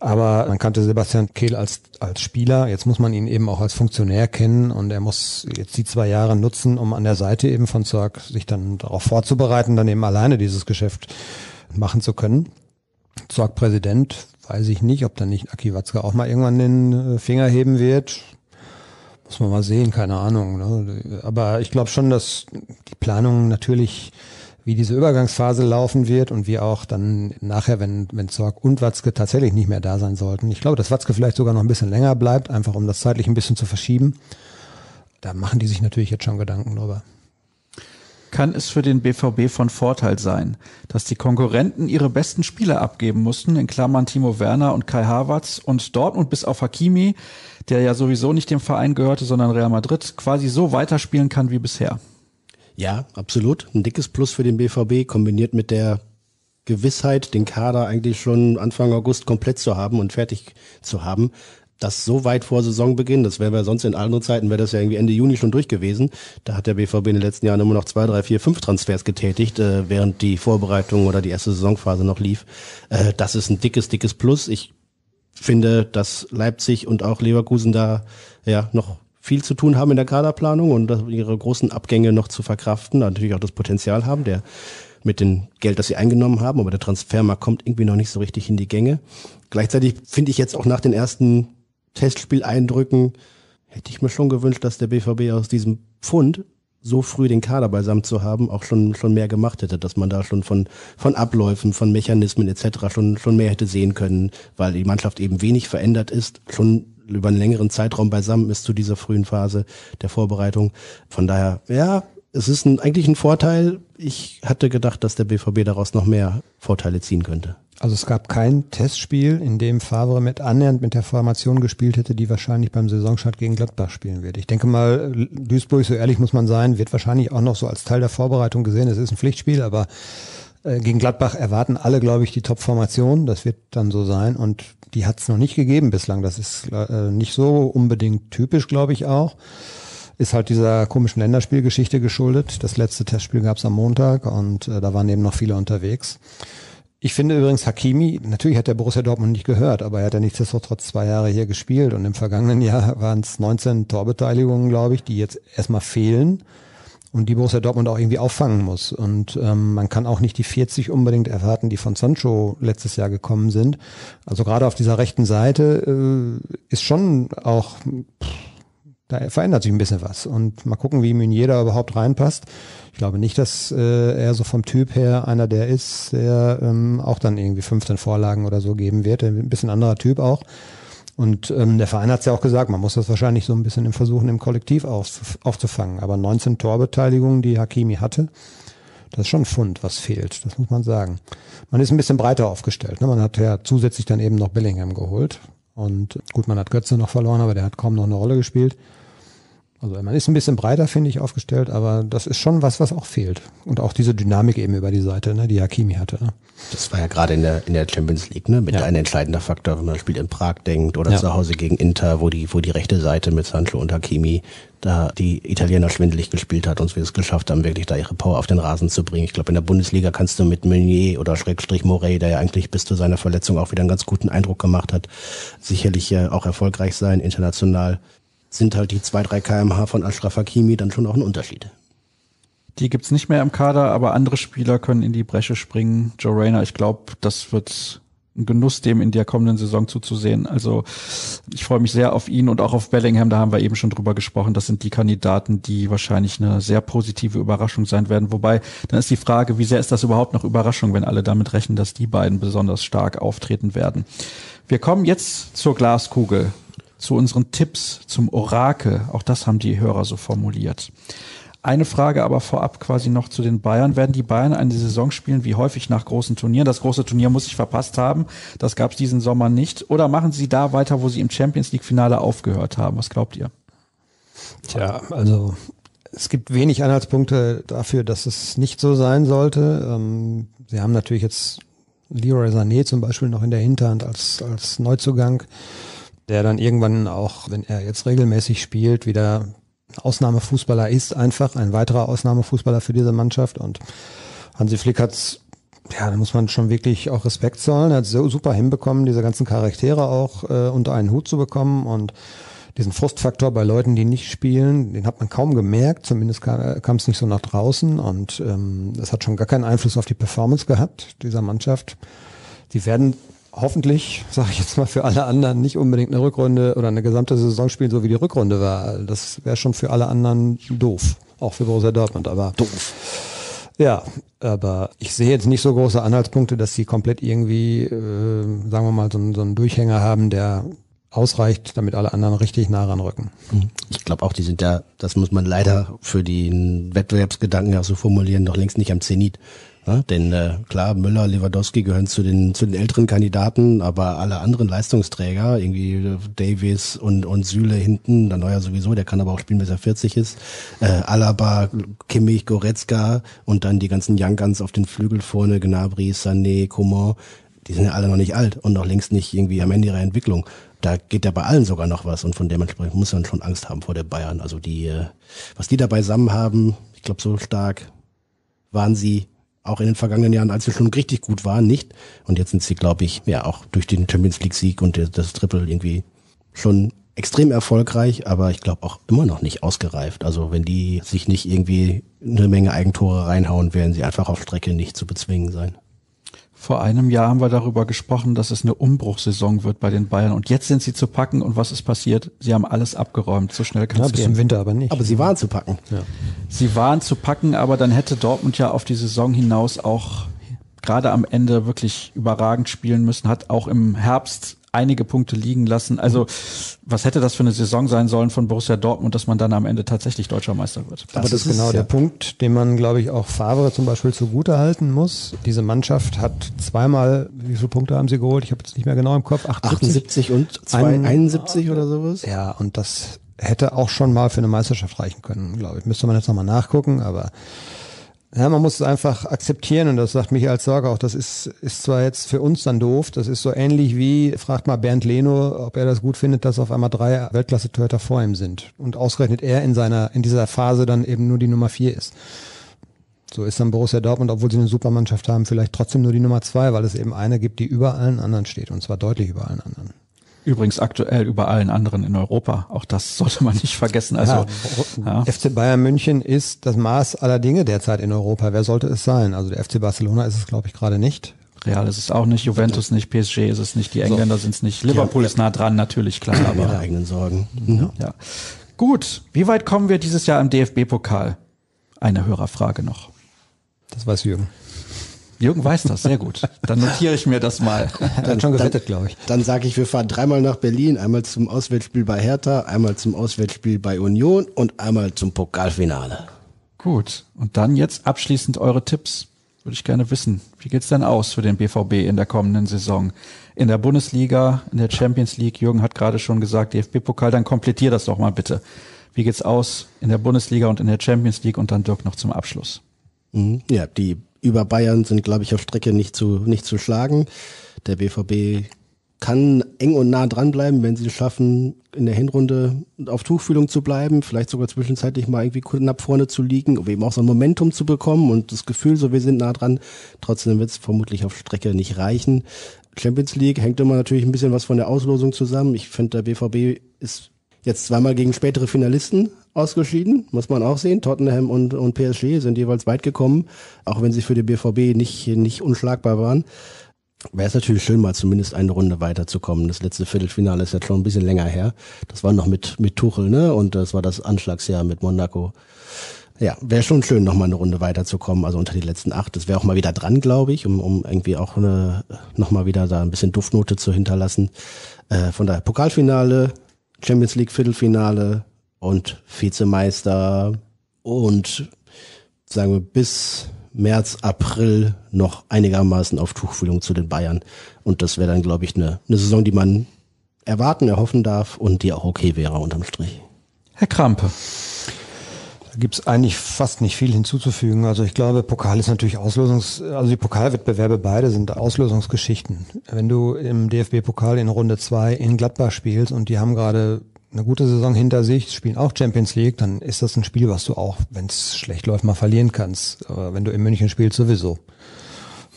Aber man kannte Sebastian Kehl als, als Spieler. Jetzt muss man ihn eben auch als Funktionär kennen und er muss jetzt die zwei Jahre nutzen, um an der Seite eben von Zorg sich dann darauf vorzubereiten, dann eben alleine dieses Geschäft machen zu können. Zorg Präsident, weiß ich nicht, ob dann nicht Aki Watzke auch mal irgendwann den äh, Finger heben wird. Muss man mal sehen, keine Ahnung. Ne? Aber ich glaube schon, dass die Planung natürlich wie diese Übergangsphase laufen wird und wie auch dann nachher, wenn, wenn Zorg und Watzke tatsächlich nicht mehr da sein sollten. Ich glaube, dass Watzke vielleicht sogar noch ein bisschen länger bleibt, einfach um das zeitlich ein bisschen zu verschieben. Da machen die sich natürlich jetzt schon Gedanken drüber. Kann es für den BVB von Vorteil sein, dass die Konkurrenten ihre besten Spieler abgeben mussten, in Klammern Timo Werner und Kai Havertz und Dortmund bis auf Hakimi, der ja sowieso nicht dem Verein gehörte, sondern Real Madrid, quasi so weiterspielen kann wie bisher? Ja, absolut. Ein dickes Plus für den BVB, kombiniert mit der Gewissheit, den Kader eigentlich schon Anfang August komplett zu haben und fertig zu haben. Das so weit vor Saisonbeginn, das wäre sonst in anderen Zeiten, wäre das ja irgendwie Ende Juni schon durch gewesen. Da hat der BVB in den letzten Jahren immer noch zwei, drei, vier, fünf Transfers getätigt, äh, während die Vorbereitung oder die erste Saisonphase noch lief. Äh, das ist ein dickes, dickes Plus. Ich finde, dass Leipzig und auch Leverkusen da ja noch viel zu tun haben in der Kaderplanung und ihre großen Abgänge noch zu verkraften, natürlich auch das Potenzial haben, der mit dem Geld, das sie eingenommen haben, aber der Transfermarkt kommt irgendwie noch nicht so richtig in die Gänge. Gleichzeitig finde ich jetzt auch nach den ersten Testspieleindrücken, hätte ich mir schon gewünscht, dass der BVB aus diesem Pfund so früh den Kader beisammen zu haben, auch schon schon mehr gemacht hätte, dass man da schon von von Abläufen, von Mechanismen etc. schon schon mehr hätte sehen können, weil die Mannschaft eben wenig verändert ist, schon über einen längeren Zeitraum beisammen ist zu dieser frühen Phase der Vorbereitung. Von daher, ja, es ist ein, eigentlich ein Vorteil. Ich hatte gedacht, dass der BVB daraus noch mehr Vorteile ziehen könnte. Also es gab kein Testspiel, in dem Favre mit annähernd mit der Formation gespielt hätte, die wahrscheinlich beim Saisonstart gegen Gladbach spielen wird. Ich denke mal, Duisburg, so ehrlich muss man sein, wird wahrscheinlich auch noch so als Teil der Vorbereitung gesehen. Es ist ein Pflichtspiel, aber äh, gegen Gladbach erwarten alle, glaube ich, die Top-Formation. Das wird dann so sein. Und die hat es noch nicht gegeben bislang. Das ist äh, nicht so unbedingt typisch, glaube ich auch. Ist halt dieser komischen Länderspielgeschichte geschuldet. Das letzte Testspiel gab es am Montag und äh, da waren eben noch viele unterwegs. Ich finde übrigens Hakimi, natürlich hat der Borussia Dortmund nicht gehört, aber er hat ja nichtsdestotrotz zwei Jahre hier gespielt und im vergangenen Jahr waren es 19 Torbeteiligungen, glaube ich, die jetzt erstmal fehlen und die Borussia Dortmund auch irgendwie auffangen muss. Und ähm, man kann auch nicht die 40 unbedingt erwarten, die von Sancho letztes Jahr gekommen sind. Also gerade auf dieser rechten Seite äh, ist schon auch, pff, da verändert sich ein bisschen was. Und mal gucken, wie Meunier da überhaupt reinpasst. Ich glaube nicht, dass äh, er so vom Typ her einer der ist, der ähm, auch dann irgendwie 15 Vorlagen oder so geben wird. Ein bisschen anderer Typ auch. Und ähm, der Verein hat es ja auch gesagt, man muss das wahrscheinlich so ein bisschen im Versuchen im Kollektiv auf, aufzufangen. Aber 19 Torbeteiligungen, die Hakimi hatte, das ist schon ein Fund, was fehlt, das muss man sagen. Man ist ein bisschen breiter aufgestellt. Ne? Man hat ja zusätzlich dann eben noch Bellingham geholt. Und gut, man hat Götze noch verloren, aber der hat kaum noch eine Rolle gespielt. Also man ist ein bisschen breiter, finde ich, aufgestellt, aber das ist schon was, was auch fehlt. Und auch diese Dynamik eben über die Seite, ne, die Hakimi hatte. Ne? Das war ja gerade in der, in der Champions League, ne, mit ja. ein entscheidender Faktor, wenn man das Spiel in Prag denkt oder ja. zu Hause gegen Inter, wo die, wo die rechte Seite mit Sancho und Hakimi da die Italiener schwindelig gespielt hat und wir es geschafft haben, wirklich da ihre Power auf den Rasen zu bringen. Ich glaube, in der Bundesliga kannst du mit Meunier oder Schrägstrich Morey, der ja eigentlich bis zu seiner Verletzung auch wieder einen ganz guten Eindruck gemacht hat, sicherlich auch erfolgreich sein, international sind halt die 2-3 kmh von Ashraf Hakimi dann schon auch ein Unterschied. Die gibt's nicht mehr im Kader, aber andere Spieler können in die Bresche springen. Joe Rayner, ich glaube, das wird ein Genuss, dem in der kommenden Saison zuzusehen. Also ich freue mich sehr auf ihn und auch auf Bellingham, da haben wir eben schon drüber gesprochen. Das sind die Kandidaten, die wahrscheinlich eine sehr positive Überraschung sein werden. Wobei, dann ist die Frage, wie sehr ist das überhaupt noch Überraschung, wenn alle damit rechnen, dass die beiden besonders stark auftreten werden. Wir kommen jetzt zur Glaskugel zu unseren Tipps zum Orakel. Auch das haben die Hörer so formuliert. Eine Frage aber vorab quasi noch zu den Bayern. Werden die Bayern eine Saison spielen wie häufig nach großen Turnieren? Das große Turnier muss ich verpasst haben. Das gab es diesen Sommer nicht. Oder machen sie da weiter, wo sie im Champions League Finale aufgehört haben? Was glaubt ihr? Tja, also es gibt wenig Anhaltspunkte dafür, dass es nicht so sein sollte. Ähm, sie haben natürlich jetzt Leroy Sané zum Beispiel noch in der Hinterhand als, als Neuzugang der dann irgendwann auch, wenn er jetzt regelmäßig spielt, wieder Ausnahmefußballer ist einfach, ein weiterer Ausnahmefußballer für diese Mannschaft und Hansi Flick hat's ja, da muss man schon wirklich auch Respekt zollen. Er hat so super hinbekommen, diese ganzen Charaktere auch äh, unter einen Hut zu bekommen und diesen Frustfaktor bei Leuten, die nicht spielen, den hat man kaum gemerkt, zumindest kam es nicht so nach draußen und ähm, das hat schon gar keinen Einfluss auf die Performance gehabt dieser Mannschaft. Die werden hoffentlich, sage ich jetzt mal für alle anderen, nicht unbedingt eine Rückrunde oder eine gesamte Saison spielen, so wie die Rückrunde war. Das wäre schon für alle anderen doof. Auch für Borussia Dortmund, aber doof. Ja, aber ich sehe jetzt nicht so große Anhaltspunkte, dass sie komplett irgendwie, äh, sagen wir mal, so, so einen Durchhänger haben, der ausreicht, damit alle anderen richtig nah ranrücken. Mhm. Ich glaube auch, die sind ja, das muss man leider für den Wettbewerbsgedanken ja so formulieren, noch längst nicht am Zenit. Ja, denn äh, klar, Müller, Lewandowski gehören zu den zu den älteren Kandidaten, aber alle anderen Leistungsträger, irgendwie äh, Davis und und Süle hinten, dann Neuer sowieso, der kann aber auch spielen, bis er 40 ist. Äh, Alaba, Kimmich, Goretzka und dann die ganzen Young Guns auf den Flügel vorne, Gnabry, Sané, Coman, die sind ja alle noch nicht alt und noch längst nicht irgendwie am Ende ihrer Entwicklung. Da geht ja bei allen sogar noch was und von dementsprechend muss man schon Angst haben vor der Bayern. Also die, äh, was die da beisammen haben, ich glaube so stark waren sie auch in den vergangenen Jahren, als sie schon richtig gut waren, nicht. Und jetzt sind sie, glaube ich, ja auch durch den Champions League Sieg und das Triple irgendwie schon extrem erfolgreich, aber ich glaube auch immer noch nicht ausgereift. Also wenn die sich nicht irgendwie eine Menge Eigentore reinhauen, werden sie einfach auf Strecke nicht zu bezwingen sein. Vor einem Jahr haben wir darüber gesprochen, dass es eine Umbruchssaison wird bei den Bayern. Und jetzt sind sie zu packen. Und was ist passiert? Sie haben alles abgeräumt. So schnell kann es Ja, bis gehen. zum Winter aber nicht. Aber sie waren zu packen. Sie waren zu packen, aber dann hätte Dortmund ja auf die Saison hinaus auch gerade am Ende wirklich überragend spielen müssen, hat auch im Herbst einige Punkte liegen lassen. Also was hätte das für eine Saison sein sollen von Borussia Dortmund, dass man dann am Ende tatsächlich deutscher Meister wird? Aber das, Das ist genau ja- der Punkt, den man, glaube ich, auch Favre zum Beispiel zugute halten muss. Diese Mannschaft hat zweimal, wie viele Punkte haben sie geholt? Ich habe jetzt nicht mehr genau im Kopf. 78. 78 und zwei, Ein- 71 oder sowas. Ja, und das hätte auch schon mal für eine Meisterschaft reichen können, glaube ich. Müsste man jetzt nochmal nachgucken, aber ja, man muss es einfach akzeptieren und das sagt Michael Sorge auch, das ist, ist zwar jetzt für uns dann doof, das ist so ähnlich wie, fragt mal Bernd Leno, ob er das gut findet, dass auf einmal drei Weltklasse-Torhüter vor ihm sind und ausgerechnet er in seiner, in dieser Phase dann eben nur die Nummer vier ist. So ist dann Borussia Dortmund, obwohl sie eine Supermannschaft haben, vielleicht trotzdem nur die Nummer zwei, weil es eben eine gibt, die über allen anderen steht und zwar deutlich über allen anderen. Übrigens aktuell über allen anderen in Europa. Auch das sollte man nicht vergessen. Also ja. FC Bayern München ist das Maß aller Dinge derzeit in Europa. Wer sollte es sein? Also der FC Barcelona ist es, glaube ich, gerade nicht. Real ist es auch nicht, Juventus nicht, PSG ist es nicht, die Engländer sind es nicht. Liverpool ist nah dran, natürlich, klar. Ihre Aber eigenen Sorgen. Mhm. ja. Gut, wie weit kommen wir dieses Jahr im DFB-Pokal? Eine Hörerfrage noch. Das weiß Jürgen. Jürgen weiß das, sehr gut. Dann notiere ich mir das mal. Er hat schon gewettet, glaube ich. Dann sage ich, wir fahren dreimal nach Berlin, einmal zum Auswärtsspiel bei Hertha, einmal zum Auswärtsspiel bei Union und einmal zum Pokalfinale. Gut, und dann jetzt abschließend eure Tipps. Würde ich gerne wissen. Wie geht's denn aus für den BVB in der kommenden Saison? In der Bundesliga, in der Champions League, Jürgen hat gerade schon gesagt, DFB-Pokal, dann komplettier das doch mal bitte. Wie geht's aus in der Bundesliga und in der Champions League und dann Dirk noch zum Abschluss? Mhm. Ja, die über Bayern sind, glaube ich, auf Strecke nicht zu, nicht zu schlagen. Der BVB kann eng und nah dranbleiben, wenn sie es schaffen, in der Hinrunde auf Tuchfühlung zu bleiben, vielleicht sogar zwischenzeitlich mal irgendwie knapp vorne zu liegen, um eben auch so ein Momentum zu bekommen und das Gefühl, so wir sind nah dran. Trotzdem wird es vermutlich auf Strecke nicht reichen. Champions League hängt immer natürlich ein bisschen was von der Auslosung zusammen. Ich finde, der BVB ist jetzt zweimal gegen spätere Finalisten ausgeschieden, muss man auch sehen. Tottenham und, und PSG sind jeweils weit gekommen, auch wenn sie für den BVB nicht, nicht unschlagbar waren. Wäre es natürlich schön, mal zumindest eine Runde weiterzukommen. Das letzte Viertelfinale ist jetzt schon ein bisschen länger her. Das war noch mit, mit Tuchel, ne? Und das war das Anschlagsjahr mit Monaco. Ja, wäre schon schön, noch mal eine Runde weiterzukommen, also unter die letzten acht. Das wäre auch mal wieder dran, glaube ich, um, um irgendwie auch eine, noch wieder da ein bisschen Duftnote zu hinterlassen. Äh, von daher Pokalfinale, Champions League Viertelfinale und Vizemeister und sagen wir bis März, April noch einigermaßen auf Tuchfühlung zu den Bayern. Und das wäre dann, glaube ich, eine, eine Saison, die man erwarten, erhoffen darf und die auch okay wäre unterm Strich. Herr Krampe. Da gibt's eigentlich fast nicht viel hinzuzufügen. Also ich glaube, Pokal ist natürlich Auslösungs, also die Pokalwettbewerbe beide sind Auslösungsgeschichten. Wenn du im DFB-Pokal in Runde zwei in Gladbach spielst und die haben gerade eine gute Saison hinter sich, spielen auch Champions League, dann ist das ein Spiel, was du auch, wenn es schlecht läuft, mal verlieren kannst. Aber wenn du in München spielst, sowieso.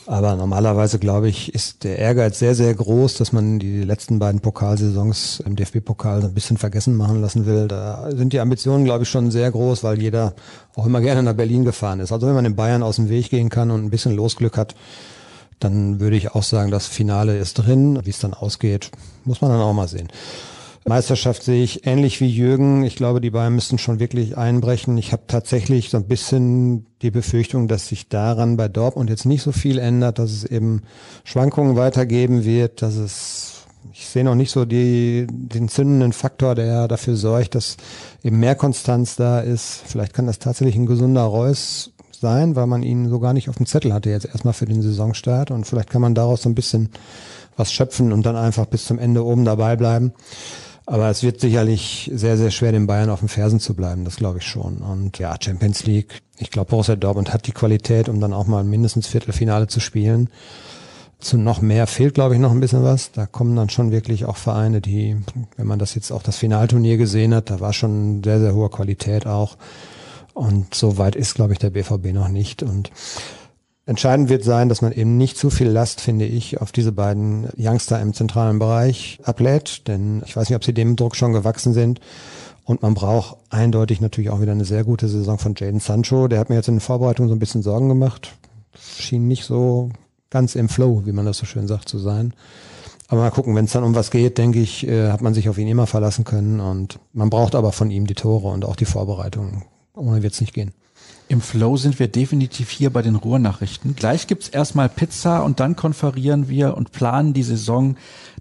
Aber normalerweise, glaube ich, ist der Ehrgeiz sehr, sehr groß, dass man die letzten beiden Pokalsaisons im DFB-Pokal ein bisschen vergessen machen lassen will. Da sind die Ambitionen, glaube ich, schon sehr groß, weil jeder auch immer gerne nach Berlin gefahren ist. Also wenn man in Bayern aus dem Weg gehen kann und ein bisschen Losglück hat, dann würde ich auch sagen, das Finale ist drin. Wie es dann ausgeht, muss man dann auch mal sehen. Meisterschaft sehe ich ähnlich wie Jürgen. Ich glaube, die Bayern müssten schon wirklich einbrechen. Ich habe tatsächlich so ein bisschen die Befürchtung, dass sich daran bei Dortmund jetzt nicht so viel ändert, dass es eben Schwankungen weitergeben wird, dass es ich sehe noch nicht so die, den zündenden Faktor, der dafür sorgt, dass eben mehr Konstanz da ist. Vielleicht kann das tatsächlich ein gesunder Reus sein, weil man ihn so gar nicht auf dem Zettel hatte jetzt erstmal für den Saisonstart und vielleicht kann man daraus so ein bisschen was schöpfen und dann einfach bis zum Ende oben dabei bleiben. Aber es wird sicherlich sehr, sehr schwer, den Bayern auf den Fersen zu bleiben, das glaube ich schon. Und ja, Champions League, ich glaube, Borussia Dortmund hat die Qualität, um dann auch mal mindestens Viertelfinale zu spielen. Zu noch mehr fehlt, glaube ich, noch ein bisschen was. Da kommen dann schon wirklich auch Vereine, die, wenn man das jetzt auch das Finalturnier gesehen hat, da war schon sehr, sehr hohe Qualität auch. Und so weit ist, glaube ich, der BVB noch nicht. Und Entscheidend wird sein, dass man eben nicht zu viel Last, finde ich, auf diese beiden Youngster im zentralen Bereich ablädt, denn ich weiß nicht, ob sie dem Druck schon gewachsen sind. Und man braucht eindeutig natürlich auch wieder eine sehr gute Saison von Jaden Sancho. Der hat mir jetzt in der Vorbereitung so ein bisschen Sorgen gemacht. Schien nicht so ganz im Flow, wie man das so schön sagt, zu sein. Aber mal gucken, wenn es dann um was geht, denke ich, äh, hat man sich auf ihn immer verlassen können und man braucht aber von ihm die Tore und auch die Vorbereitung. Ohne wird es nicht gehen. Im Flow sind wir definitiv hier bei den Ruhrnachrichten. Gleich gibt's erstmal Pizza und dann konferieren wir und planen die Saison.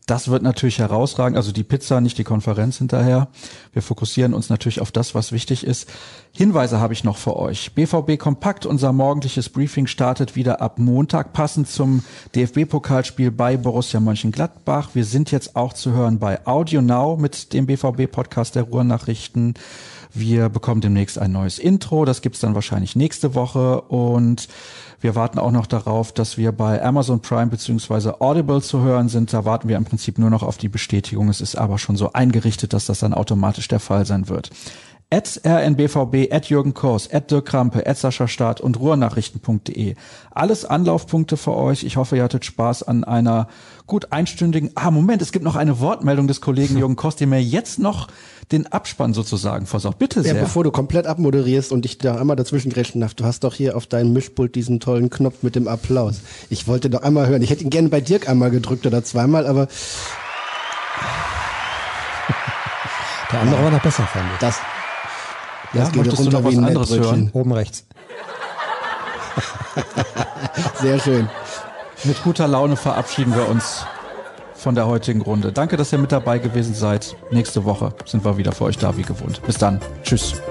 Das wird natürlich herausragen. Also die Pizza, nicht die Konferenz hinterher. Wir fokussieren uns natürlich auf das, was wichtig ist. Hinweise habe ich noch für euch. BVB Kompakt, unser morgendliches Briefing startet wieder ab Montag, passend zum DFB-Pokalspiel bei Borussia Mönchengladbach. Wir sind jetzt auch zu hören bei Audio Now mit dem BVB-Podcast der Ruhrnachrichten. Wir bekommen demnächst ein neues Intro, das gibt's dann wahrscheinlich nächste Woche und wir warten auch noch darauf, dass wir bei Amazon Prime beziehungsweise Audible zu hören sind. Da warten wir im Prinzip nur noch auf die Bestätigung. Es ist aber schon so eingerichtet, dass das dann automatisch der Fall sein wird at rnbvb, at Jürgen Kors, at Dirk Krampe, at Sascha Staat und ruhrnachrichten.de. Alles Anlaufpunkte für euch. Ich hoffe, ihr hattet Spaß an einer gut einstündigen, ah, Moment, es gibt noch eine Wortmeldung des Kollegen Jürgen Kors, der mir jetzt noch den Abspann sozusagen versorgt. Bitte sehr. Ja, bevor du komplett abmoderierst und ich da einmal dazwischen grätschen darf, du hast doch hier auf deinem Mischpult diesen tollen Knopf mit dem Applaus. Ich wollte doch einmal hören. Ich hätte ihn gerne bei Dirk einmal gedrückt oder zweimal, aber der andere war noch besser, fand ich. Das, ja, das geht möchtest du runter noch wie was ein anderes Mettbrötchen. hören? Oben rechts. Sehr schön. Mit guter Laune verabschieden wir uns von der heutigen Runde. Danke, dass ihr mit dabei gewesen seid. Nächste Woche sind wir wieder für euch da wie gewohnt. Bis dann. Tschüss.